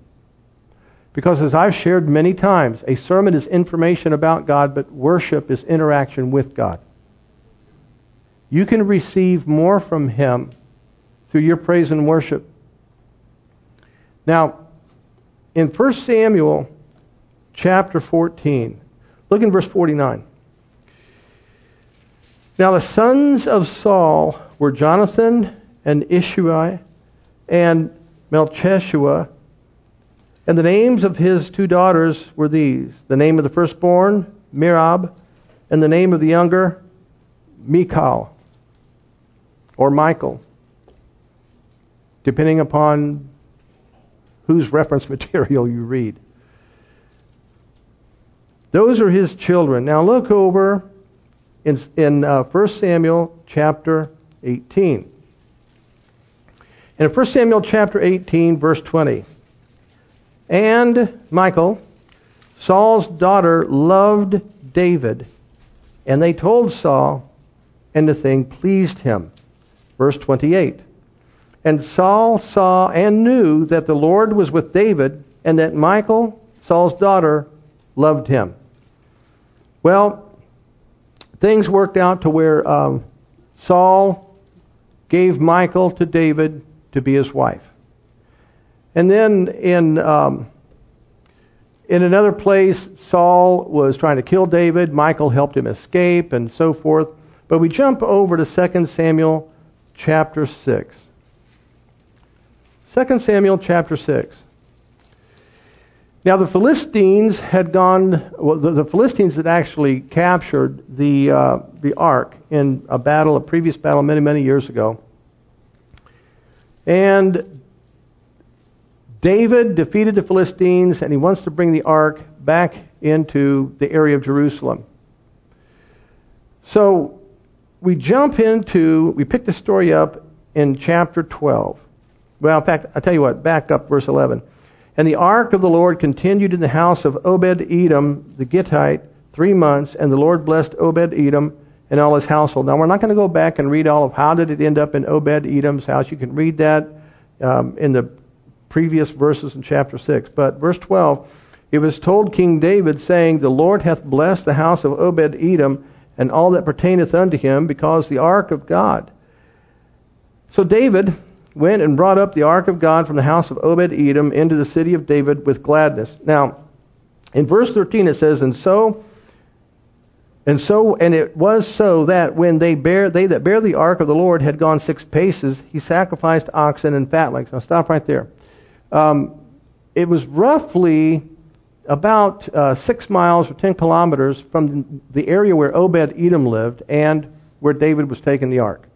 Speaker 1: Because as I've shared many times, a sermon is information about God, but worship is interaction with God. You can receive more from Him through your praise and worship. Now, in 1 Samuel chapter 14, look in verse 49. Now, the sons of Saul were Jonathan and Ishui and Melchishua. And the names of his two daughters were these the name of the firstborn, Merab, and the name of the younger, Michal, or Michael, depending upon whose reference material you read. Those are his children. Now look over in, in uh, 1 Samuel chapter 18. In 1 Samuel chapter 18, verse 20. And Michael, Saul's daughter, loved David, and they told Saul, and the thing pleased him. Verse 28. And Saul saw and knew that the Lord was with David, and that Michael, Saul's daughter, loved him. Well, things worked out to where um, Saul gave Michael to David to be his wife. And then in, um, in another place, Saul was trying to kill David. Michael helped him escape and so forth. But we jump over to 2 Samuel chapter 6. 2 Samuel chapter 6. Now, the Philistines had gone, well, the, the Philistines had actually captured the, uh, the ark in a battle, a previous battle many, many years ago. And David defeated the Philistines, and he wants to bring the ark back into the area of Jerusalem. So we jump into, we pick the story up in chapter 12. Well, in fact, I'll tell you what, back up verse 11. And the ark of the Lord continued in the house of Obed Edom the Gittite three months, and the Lord blessed Obed Edom and all his household. Now, we're not going to go back and read all of how did it end up in Obed Edom's house. You can read that um, in the previous verses in chapter 6. But verse 12, it was told King David, saying, The Lord hath blessed the house of Obed Edom and all that pertaineth unto him, because the ark of God. So David went and brought up the ark of God from the house of Obed Edom into the city of David with gladness. Now, in verse 13 it says, And so and so, and it was so that when they bear, they that bear the ark of the Lord had gone six paces, he sacrificed oxen and fatlings. Now stop right there. Um, it was roughly about uh, six miles or ten kilometers from the area where Obed Edom lived and where David was taking the ark.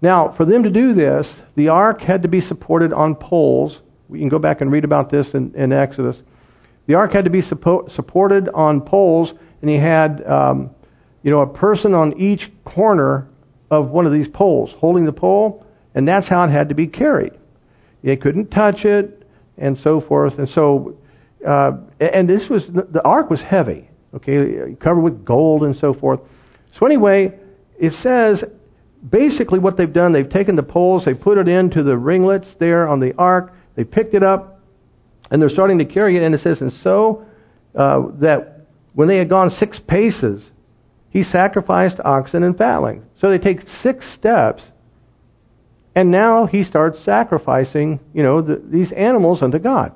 Speaker 1: Now, for them to do this, the ark had to be supported on poles. We can go back and read about this in, in Exodus. The ark had to be suppo- supported on poles and he had, um, you know, a person on each corner of one of these poles, holding the pole, and that's how it had to be carried. They couldn't touch it, and so forth. And so, uh, and this was the ark was heavy, okay, covered with gold and so forth. So anyway, it says basically what they've done, they've taken the poles, they put it into the ringlets there on the ark, they picked it up, and they're starting to carry it. And it says, and so uh, that when they had gone six paces, he sacrificed oxen and fatlings. So they take six steps, and now he starts sacrificing, you know, the, these animals unto God.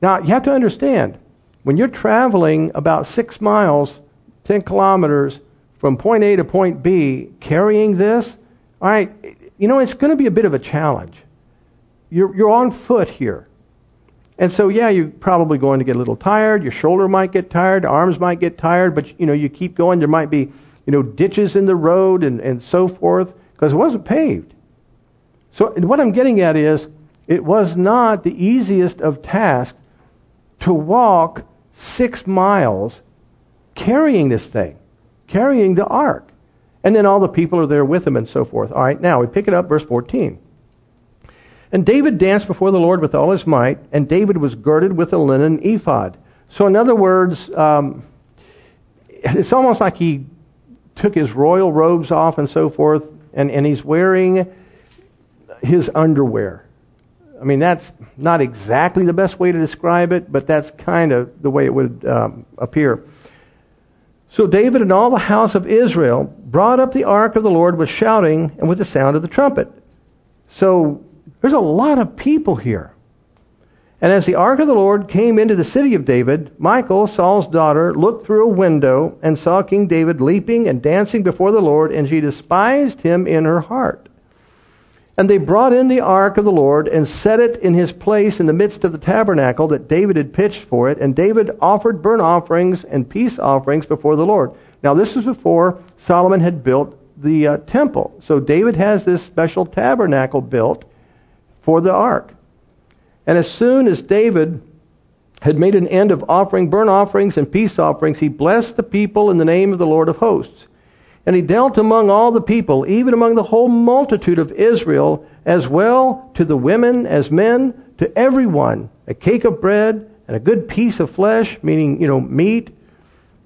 Speaker 1: Now you have to understand, when you're traveling about six miles, ten kilometers from point A to point B, carrying this, all right, you know, it's going to be a bit of a challenge. You're, you're on foot here. And so, yeah, you're probably going to get a little tired. Your shoulder might get tired. Arms might get tired. But, you know, you keep going. There might be, you know, ditches in the road and, and so forth because it wasn't paved. So what I'm getting at is it was not the easiest of tasks to walk six miles carrying this thing, carrying the ark. And then all the people are there with him and so forth. All right, now we pick it up, verse 14. And David danced before the Lord with all his might, and David was girded with a linen ephod. So, in other words, um, it's almost like he took his royal robes off and so forth, and, and he's wearing his underwear. I mean, that's not exactly the best way to describe it, but that's kind of the way it would um, appear. So David and all the house of Israel brought up the ark of the Lord with shouting and with the sound of the trumpet. So there's a lot of people here. And as the ark of the Lord came into the city of David, Michal, Saul's daughter, looked through a window and saw King David leaping and dancing before the Lord, and she despised him in her heart. And they brought in the ark of the Lord and set it in his place in the midst of the tabernacle that David had pitched for it. And David offered burnt offerings and peace offerings before the Lord. Now, this was before Solomon had built the uh, temple. So David has this special tabernacle built for the ark. And as soon as David had made an end of offering burnt offerings and peace offerings, he blessed the people in the name of the Lord of hosts. And he dealt among all the people, even among the whole multitude of Israel, as well to the women as men, to everyone, a cake of bread and a good piece of flesh, meaning, you know, meat,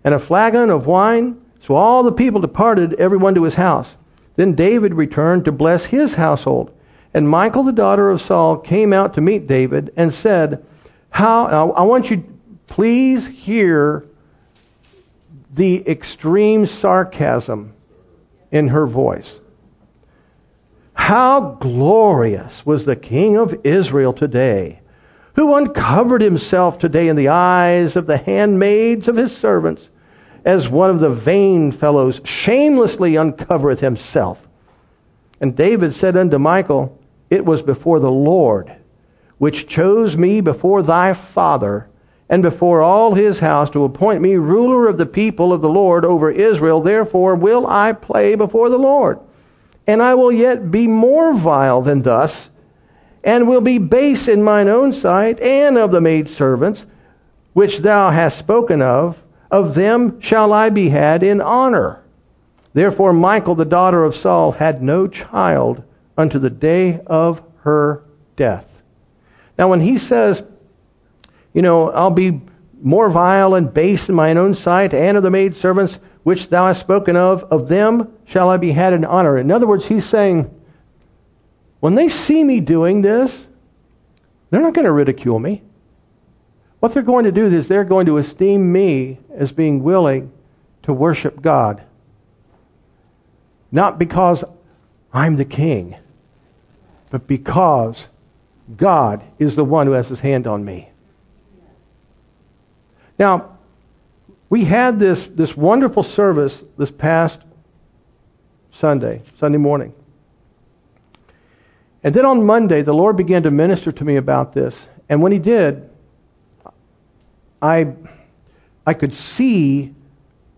Speaker 1: and a flagon of wine. So all the people departed, everyone to his house. Then David returned to bless his household. And Michal, the daughter of Saul, came out to meet David and said, How, I want you, please hear the extreme sarcasm in her voice. How glorious was the King of Israel today, who uncovered himself today in the eyes of the handmaids of his servants, as one of the vain fellows shamelessly uncovereth himself. And David said unto Michael, it was before the Lord, which chose me before thy father and before all his house to appoint me ruler of the people of the Lord over Israel. Therefore will I play before the Lord. And I will yet be more vile than thus, and will be base in mine own sight and of the maidservants, which thou hast spoken of. Of them shall I be had in honor. Therefore Michael, the daughter of Saul, had no child unto the day of her death. Now, when he says, you know, I'll be more vile and base in mine own sight, and of the maidservants which thou hast spoken of, of them shall I be had in honor. In other words, he's saying, when they see me doing this, they're not going to ridicule me. What they're going to do is they're going to esteem me as being willing to worship God. Not because I'm the king, but because God is the one who has his hand on me. Now, we had this, this wonderful service this past Sunday, Sunday morning. And then on Monday, the Lord began to minister to me about this. And when He did, I, I could see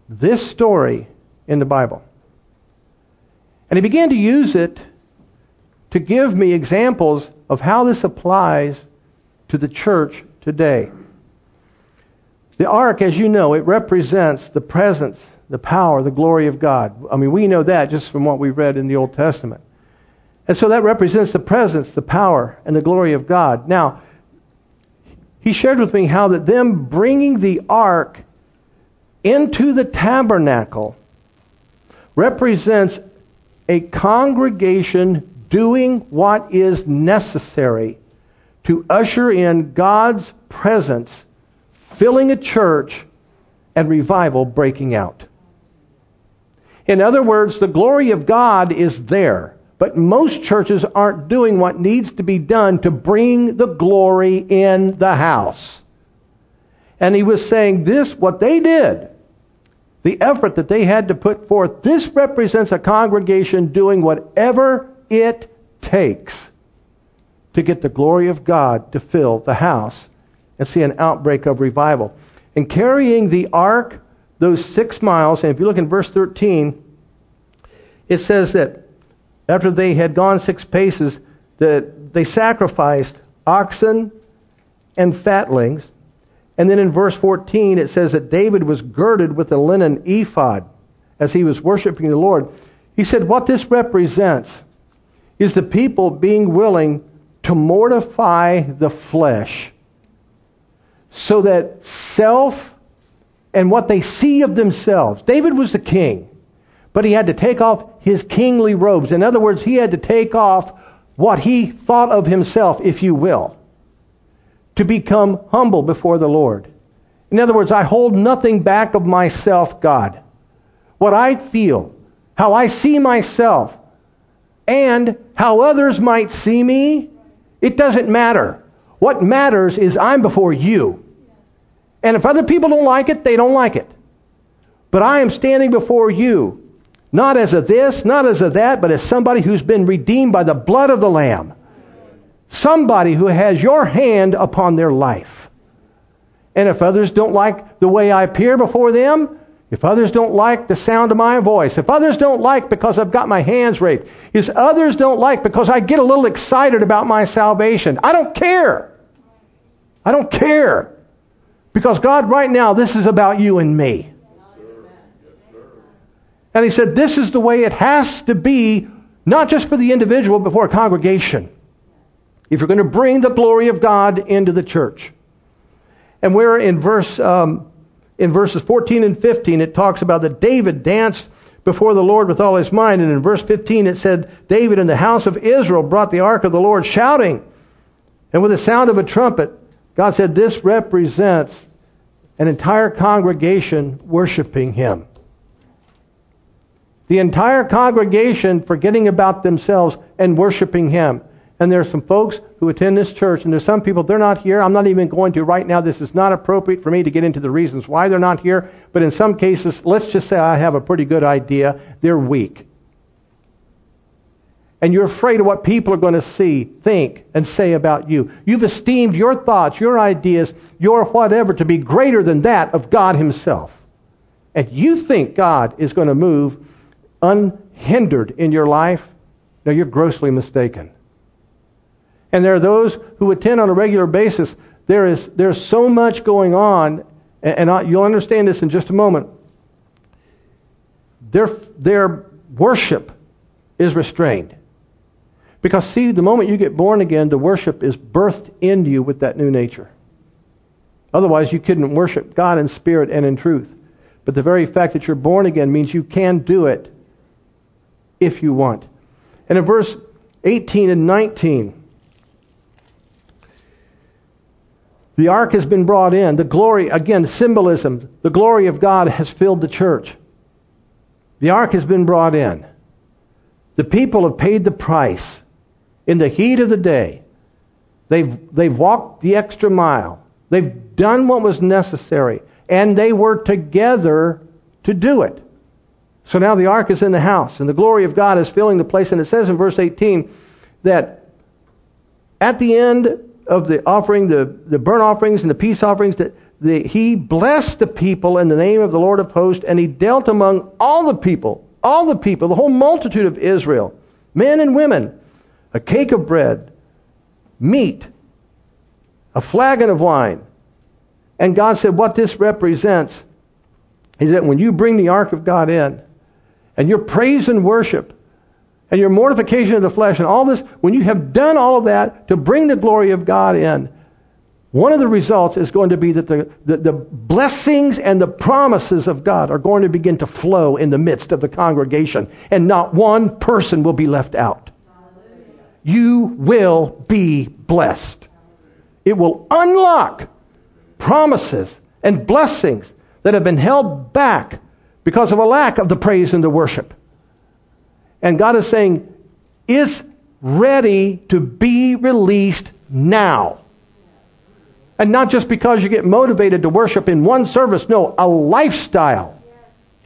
Speaker 1: this story in the Bible. And He began to use it to give me examples of how this applies to the church today. The ark, as you know, it represents the presence, the power, the glory of God. I mean, we know that just from what we've read in the Old Testament. And so that represents the presence, the power, and the glory of God. Now, he shared with me how that them bringing the ark into the tabernacle represents a congregation doing what is necessary to usher in God's presence, filling a church, and revival breaking out. In other words, the glory of God is there, but most churches aren't doing what needs to be done to bring the glory in the house. And he was saying this, what they did, the effort that they had to put forth, this represents a congregation doing whatever it takes to get the glory of God to fill the house and see an outbreak of revival. And carrying the ark those six miles, and if you look in verse 13, it says that after they had gone six paces, that they sacrificed oxen and fatlings. And then in verse 14, it says that David was girded with a linen ephod as he was worshiping the Lord. He said, What this represents is the people being willing to mortify the flesh so that self and what they see of themselves. David was the king, but he had to take off his kingly robes. In other words, he had to take off what he thought of himself, if you will, to become humble before the Lord. In other words, I hold nothing back of myself, God. What I feel, how I see myself, and how others might see me, it doesn't matter. What matters is I'm before you. And if other people don't like it, they don't like it. But I am standing before you, not as a this, not as a that, but as somebody who's been redeemed by the blood of the Lamb. Somebody who has your hand upon their life. And if others don't like the way I appear before them, if others don't like the sound of my voice, if others don't like because I've got my hands raised, if others don't like because I get a little excited about my salvation, I don't care. I don't care. Because God, right now, this is about you and me. And he said, this is the way it has to be, not just for the individual, but for a congregation. If you're going to bring the glory of God into the church. And we're in verse um, in verses 14 and 15, it talks about that David danced before the Lord with all his mind. And in verse 15, it said, David in the house of Israel brought the ark of the Lord shouting. And with the sound of a trumpet, God said, This represents an entire congregation worshiping him. The entire congregation forgetting about themselves and worshiping him. And there are some folks who attend this church, and there's some people, they're not here. I'm not even going to right now. This is not appropriate for me to get into the reasons why they're not here. But in some cases, let's just say I have a pretty good idea. They're weak. And you're afraid of what people are going to see, think, and say about you. You've esteemed your thoughts, your ideas, your whatever to be greater than that of God Himself. And you think God is going to move unhindered in your life. No, you're grossly mistaken. And there are those who attend on a regular basis. There is there's so much going on, and, and I, you'll understand this in just a moment. Their, their worship is restrained. Because, see, the moment you get born again, the worship is birthed into you with that new nature. Otherwise, you couldn't worship God in spirit and in truth. But the very fact that you're born again means you can do it if you want. And in verse 18 and 19, The ark has been brought in. The glory, again, symbolism, the glory of God has filled the church. The ark has been brought in. The people have paid the price in the heat of the day. They've, they've walked the extra mile. They've done what was necessary. And they were together to do it. So now the ark is in the house, and the glory of God is filling the place. And it says in verse 18 that at the end of the offering, the, the burnt offerings and the peace offerings, that the, he blessed the people in the name of the Lord of hosts, and he dealt among all the people, all the people, the whole multitude of Israel, men and women, a cake of bread, meat, a flagon of wine. And God said, What this represents is that when you bring the ark of God in, and your praise and worship, and your mortification of the flesh, and all this, when you have done all of that to bring the glory of God in, one of the results is going to be that the, the, the, blessings and the promises of God are going to begin to flow in the midst of the congregation, and not one person will be left out. You will be blessed. It will unlock promises and blessings that have been held back because of a lack of the praise and the worship. And God is saying, it's ready to be released now. And not just because you get motivated to worship in one service. No, a lifestyle.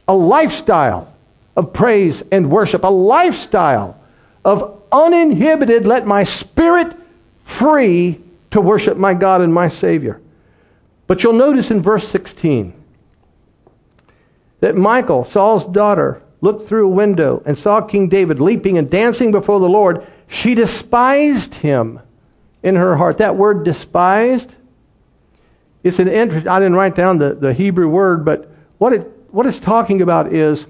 Speaker 1: A lifestyle of praise and worship. A lifestyle of uninhibited, let my spirit free to worship my God and my Savior. But you'll notice in verse 16 that Michal, Saul's daughter, looked through a window and saw King David leaping and dancing before the Lord. She despised him in her heart. That word despised it's an interest. I didn't write down the, the Hebrew word, but what, it, what it's talking about is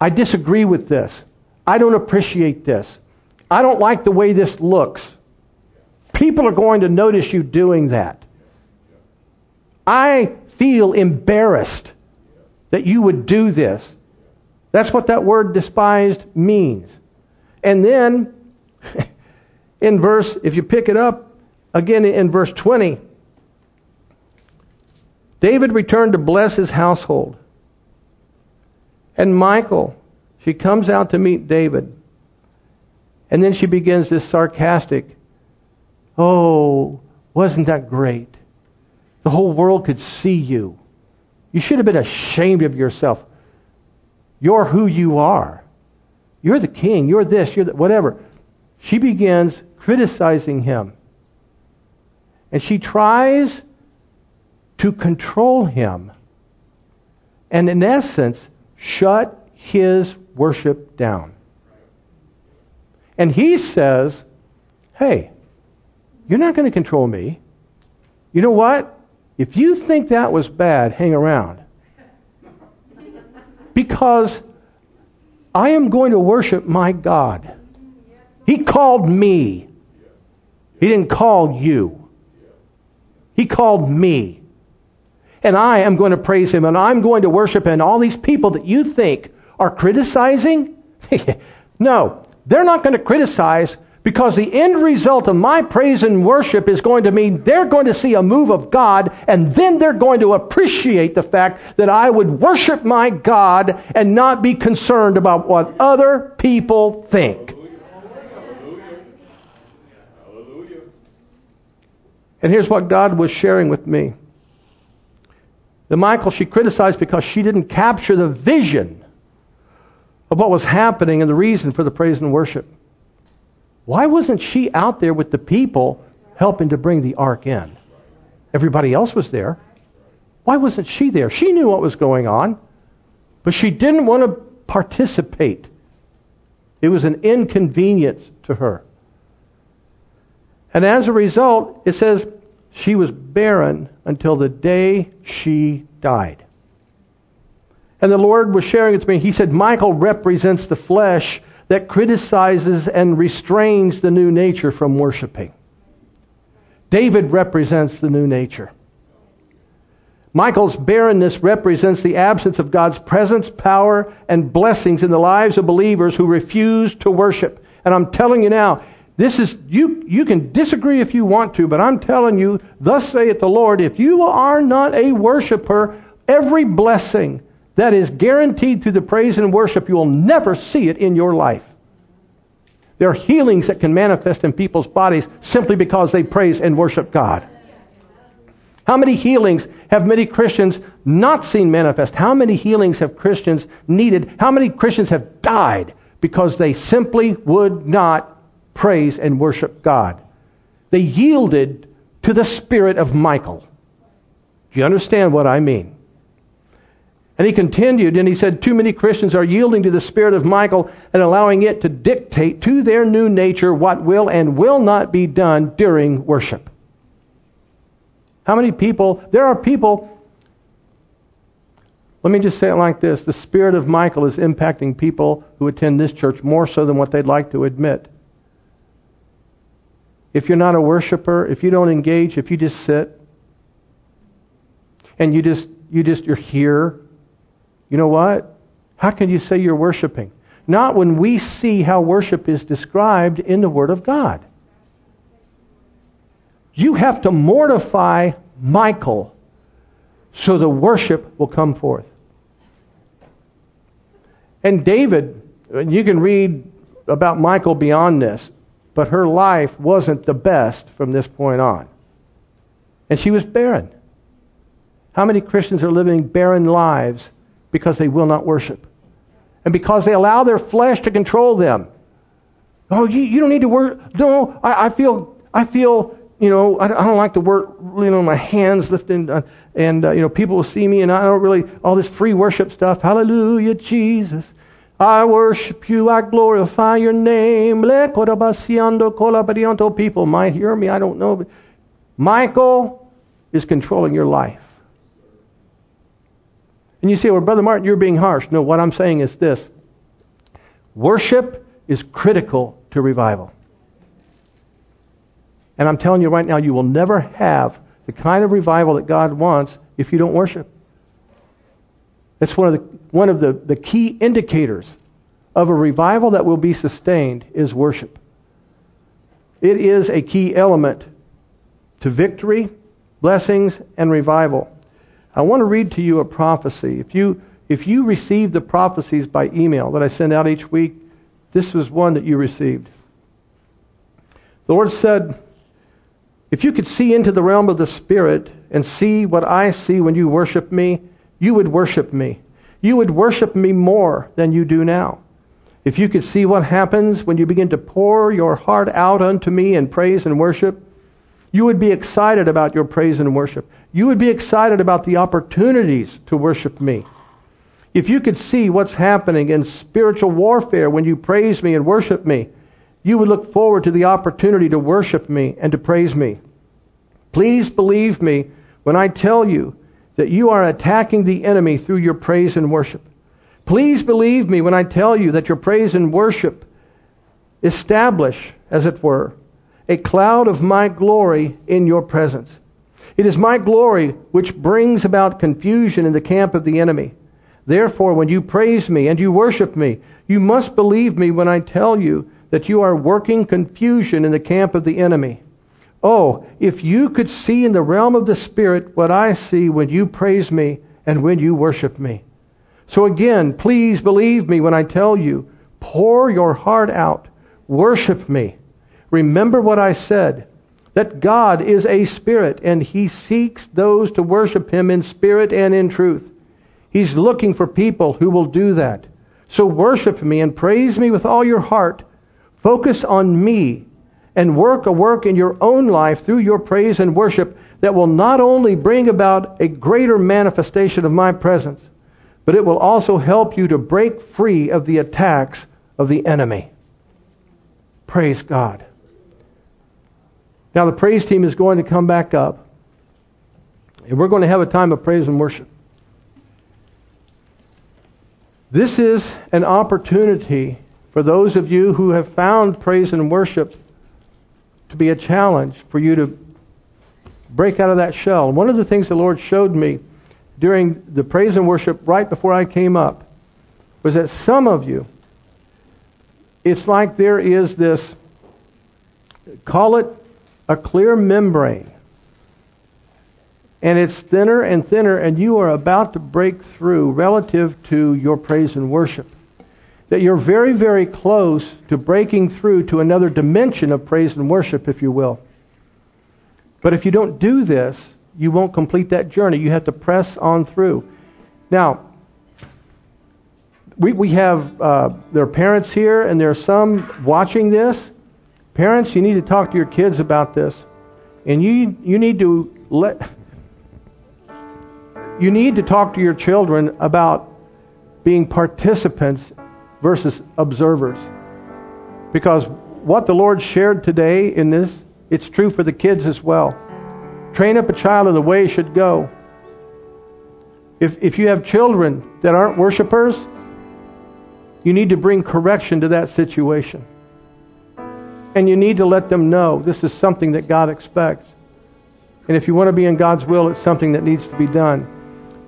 Speaker 1: I disagree with this. I don't appreciate this. I don't like the way this looks. People are going to notice you doing that. I feel embarrassed that you would do this. That's what that word despised means. And then in verse, if you pick it up again in verse 20, David returned to bless his household. And Michal, she comes out to meet David. And then she begins this sarcastic, Oh, wasn't that great? The whole world could see you. You should have been ashamed of yourself. You're who you are. You're the king. You're this. You're whatever. She begins criticizing him. And she tries to control him and, in essence, shut his worship down. And he says, Hey, you're not going to control me. You know what? If you think that was bad, hang around. Because I am going to worship my God. He called me. He didn't call you. He called me and I am going to praise him and I'm going to worship and all these people that you think are criticizing, no, they're not going to criticize because the end result of my praise and worship is going to mean they're going to see a move of God and then they're going to appreciate the fact that I would worship my God and not be concerned about what other people think. And here's what God was sharing with me. The Michal she criticized because she didn't capture the vision of what was happening and the reason for the praise and worship. Why wasn't she out there with the people helping to bring the ark in? Everybody else was there. Why wasn't she there? She knew what was going on, but she didn't want to participate. It was an inconvenience to her. And as a result, it says she was barren until the day she died. And the Lord was sharing it to me. He said, Michal represents the flesh that criticizes and restrains the new nature from worshiping. David represents the new nature. Michal's barrenness represents the absence of God's presence, power, and blessings in the lives of believers who refuse to worship. And I'm telling you now, this is, you, you can disagree if you want to, but I'm telling you, thus saith the Lord, if you are not a worshiper, every blessing that is guaranteed through the praise and worship, you will never see it in your life. There are healings that can manifest in people's bodies simply because they praise and worship God. How many healings have many Christians not seen manifest? How many healings have Christians needed? How many Christians have died because they simply would not praise and worship God. They yielded to the spirit of Michal. Do you understand what I mean? And he continued and he said, Too many Christians are yielding to the spirit of Michal and allowing it to dictate to their new nature what will and will not be done during worship. How many people, there are people, Let me just say it like this the spirit of Michal is impacting people who attend this church more so than what they'd like to admit. If you're not a worshiper, if you don't engage, if you just sit and you just you just you're here, you know what? How can you say you're worshiping? Not when we see how worship is described in the Word of God. You have to mortify Michal so the worship will come forth. And David, you can read about Michal beyond this, but her life wasn't the best from this point on. And she was barren. How many Christians are living barren lives because they will not worship? And because they allow their flesh to control them. Oh, you, you don't need to work. No, I, I feel, I feel you know, I, I don't like to work, you know, my hands lifting, uh, and, uh, you know, people will see me, and I don't really, all this free worship stuff. Hallelujah, Jesus. I worship you, I glorify your name. People might hear me, I don't know. Michal is controlling your life. And you say, well, Brother Martin, you're being harsh. No, what I'm saying is this worship is critical to revival. And I'm telling you right now, you will never have the kind of revival that God wants if you don't worship. It's one of the, one of the, the key indicators of a revival that will be sustained is worship. It is a key element to victory, blessings, and revival. I want to read to you a prophecy. If you, if you receive the prophecies by email that I send out each week, this is one that you received. The Lord said, if you could see into the realm of the Spirit and see what I see when you worship me, you would worship me. You would worship me more than you do now. If you could see what happens when you begin to pour your heart out unto me in praise and worship, you would be excited about your praise and worship. You would be excited about the opportunities to worship me. If you could see what's happening in spiritual warfare when you praise me and worship me, you would look forward to the opportunity to worship me and to praise me. Please believe me when I tell you that you are attacking the enemy through your praise and worship. Please believe me when I tell you that your praise and worship establish, as it were, a cloud of my glory in your presence. It is my glory which brings about confusion in the camp of the enemy. Therefore, when you praise me and you worship me, you must believe me when I tell you that you are working confusion in the camp of the enemy. Oh, if you could see in the realm of the Spirit what I see when you praise me and when you worship me. So again, please believe me when I tell you, pour your heart out, worship me. Remember what I said, that God is a spirit and he seeks those to worship him in spirit and in truth. He's looking for people who will do that. So worship me and praise me with all your heart Focus on me and work a work in your own life through your praise and worship that will not only bring about a greater manifestation of my presence, but it will also help you to break free of the attacks of the enemy. Praise God. Now, the praise team is going to come back up, and we're going to have a time of praise and worship. This is an opportunity for those of you who have found praise and worship to be a challenge for you to break out of that shell. One of the things the Lord showed me during the praise and worship right before I came up was that some of you, it's like there is this, call it a clear membrane. And it's thinner and thinner, and you are about to break through relative to your praise and worship that you're very, very close to breaking through to another dimension of praise and worship, if you will. But if you don't do this, you won't complete that journey. You have to press on through. Now, we, we have, uh, are parents here, and there are some watching this. Parents, you need to talk to your kids about this. And you, you need to let, you need to talk to your children about being participants versus observers. Because what the Lord shared today in this, it's true for the kids as well. Train up a child in the way he should go. If, if you have children that aren't worshipers, you need to bring correction to that situation. And you need to let them know this is something that God expects. And if you want to be in God's will, it's something that needs to be done.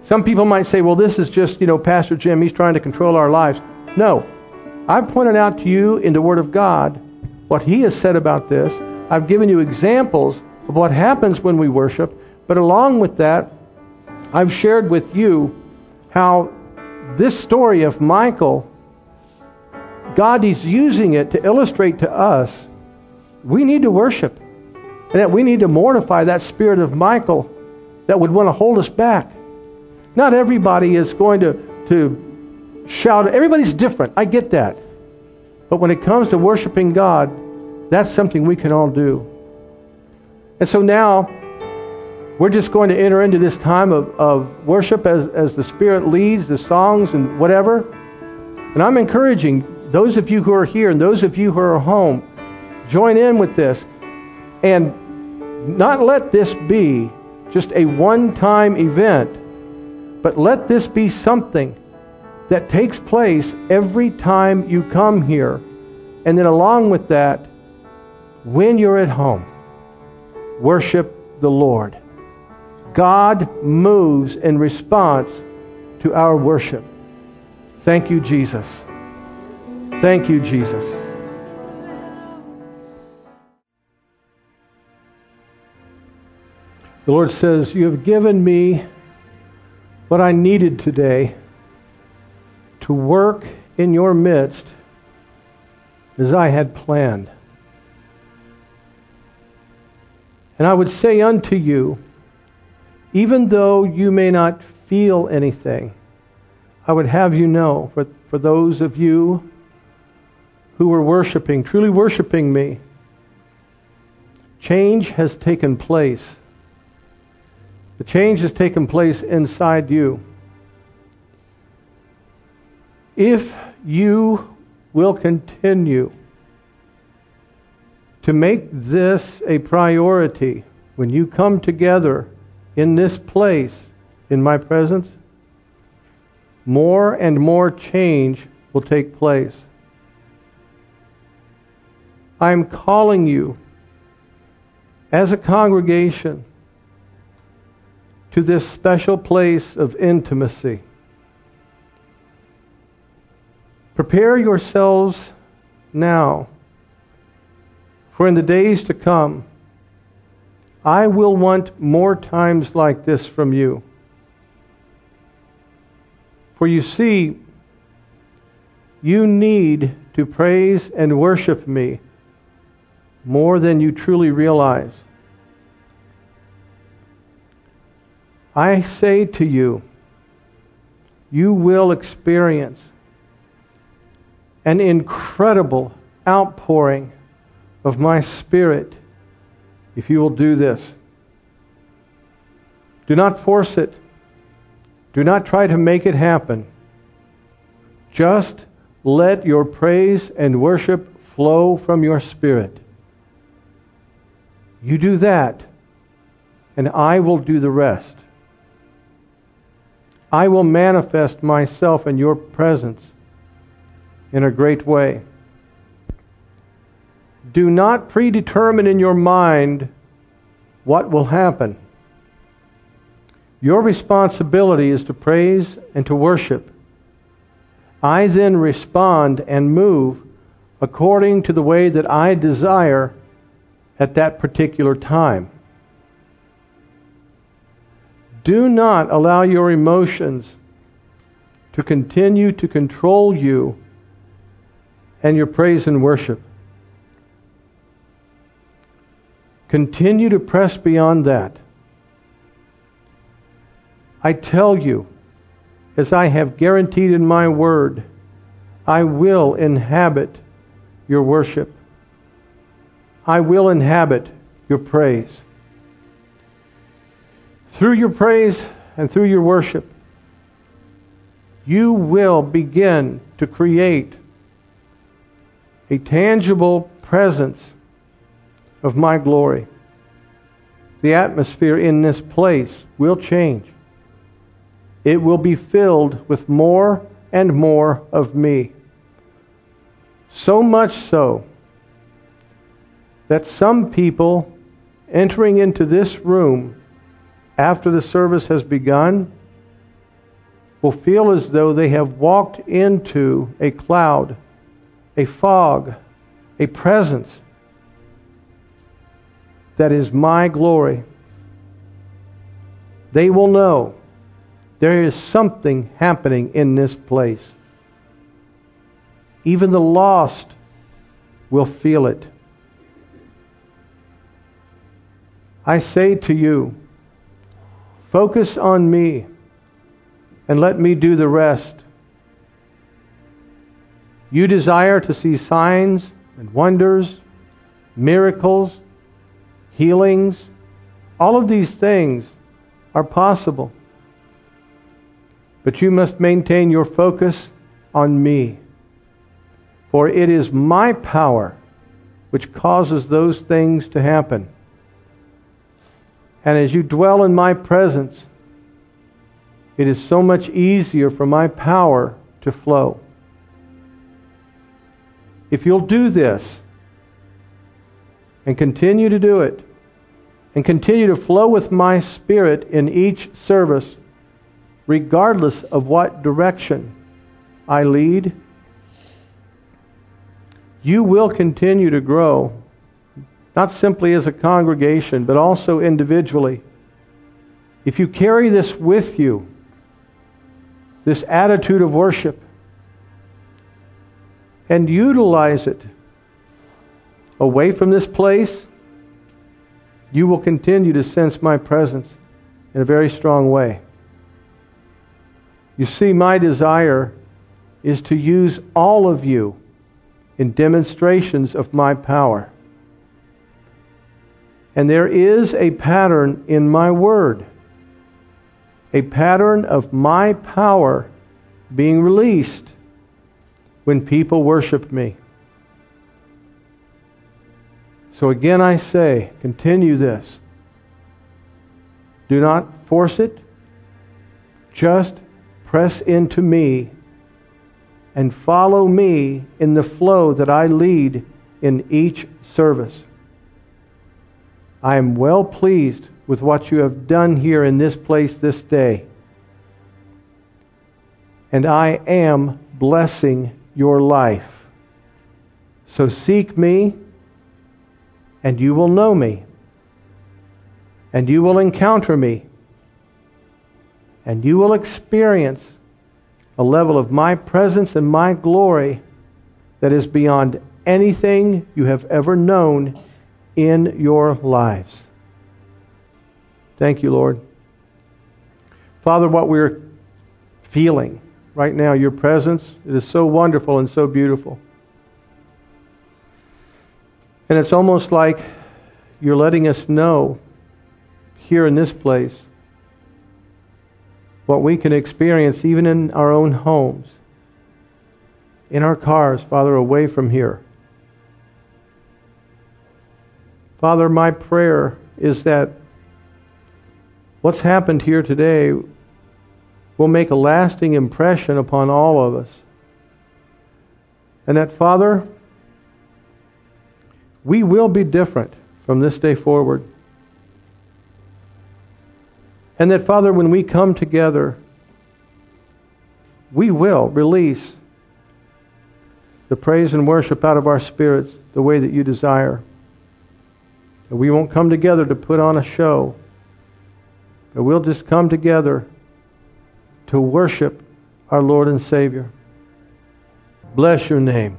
Speaker 1: Some people might say, well, this is just, you know, Pastor Jim, he's trying to control our lives. No. I've pointed out to you in the Word of God what he has said about this. I've given you examples of what happens when we worship. But along with that, I've shared with you how this story of Michal, God is using it to illustrate to us we need to worship. And that we need to mortify that spirit of Michal that would want to hold us back. Not everybody is going to, to shout. Everybody's different. I get that. But when it comes to worshiping God, that's something we can all do. And so now, we're just going to enter into this time of, of worship as, as the Spirit leads, the songs and whatever. And I'm encouraging those of you who are here and those of you who are home, join in with this. And not let this be just a one time event, but let this be something that takes place every time you come here. And then, along with that, when you're at home, worship the Lord. God moves in response to our worship. Thank you, Jesus. Thank you, Jesus. The Lord says, You have given me what I needed today to work in your midst as I had planned. And I would say unto you, even though you may not feel anything, I would have you know, for, for those of you who were worshiping, truly worshiping me, change has taken place the change has taken place inside you. If you will continue to make this a priority when you come together in this place, in my presence, more and more change will take place. I'm calling you as a congregation to this special place of intimacy. Prepare yourselves now, for in the days to come, I will want more times like this from you. For you see, you need to praise and worship me more than you truly realize. I say to you, you will experience an incredible outpouring of my Spirit if you will do this. Do not force it. Do not try to make it happen. Just let your praise and worship flow from your spirit. You do that, and I will do the rest. I will manifest myself in your presence in a great way. Do not predetermine in your mind what will happen. Your responsibility is to praise and to worship. I then respond and move according to the way that I desire at that particular time. Do not allow your emotions to continue to control you and your praise and worship. Continue to press beyond that. I tell you, as I have guaranteed in my word, I will inhabit your worship. I will inhabit your praise. Through your praise and through your worship, you will begin to create a tangible presence of my glory. The atmosphere in this place will change. it will be filled with more and more of me. So much so that some people entering into this room after the service has begun will feel as though they have walked into a cloud, a fog, a presence that is my glory. They will know there is something happening in this place. Even the lost will feel it. I say to you, focus on me and let me do the rest. You desire to see signs and wonders, miracles, healings. All of these things are possible. But you must maintain your focus on me. For it is my power which causes those things to happen. And as you dwell in my presence, it is so much easier for my power to flow. If you'll do this and continue to do it and continue to flow with my spirit in each service, regardless of what direction I lead, you will continue to grow, not simply as a congregation, but also individually. If you carry this with you, this attitude of worship and utilize it away from this place, you will continue to sense my presence in a very strong way. You see, my desire is to use all of you in demonstrations of my power. And there is a pattern in my word a pattern of my power being released when people worship me. So again, I say, continue this. Do not force it. Just press into me and follow me in the flow that I lead in each service. I am well pleased with what you have done here in this place this day. And I am blessing your life. So seek me, and you will know me, and you will encounter me, and you will experience a level of my presence and my glory that is beyond anything you have ever known in your lives. Thank you, Lord. Father, what we're feeling right now, your presence, it is so wonderful and so beautiful. And it's almost like you're letting us know here in this place what we can experience even in our own homes, in our cars, Father, away from here. Father, my prayer is that What's happened here today will make a lasting impression upon all of us. And that, Father, we will be different from this day forward. And that, Father, when we come together, we will release the praise and worship out of our spirits the way that you desire. We won't come together to put on a show. But we'll just come together to worship our Lord and Savior. Bless your name.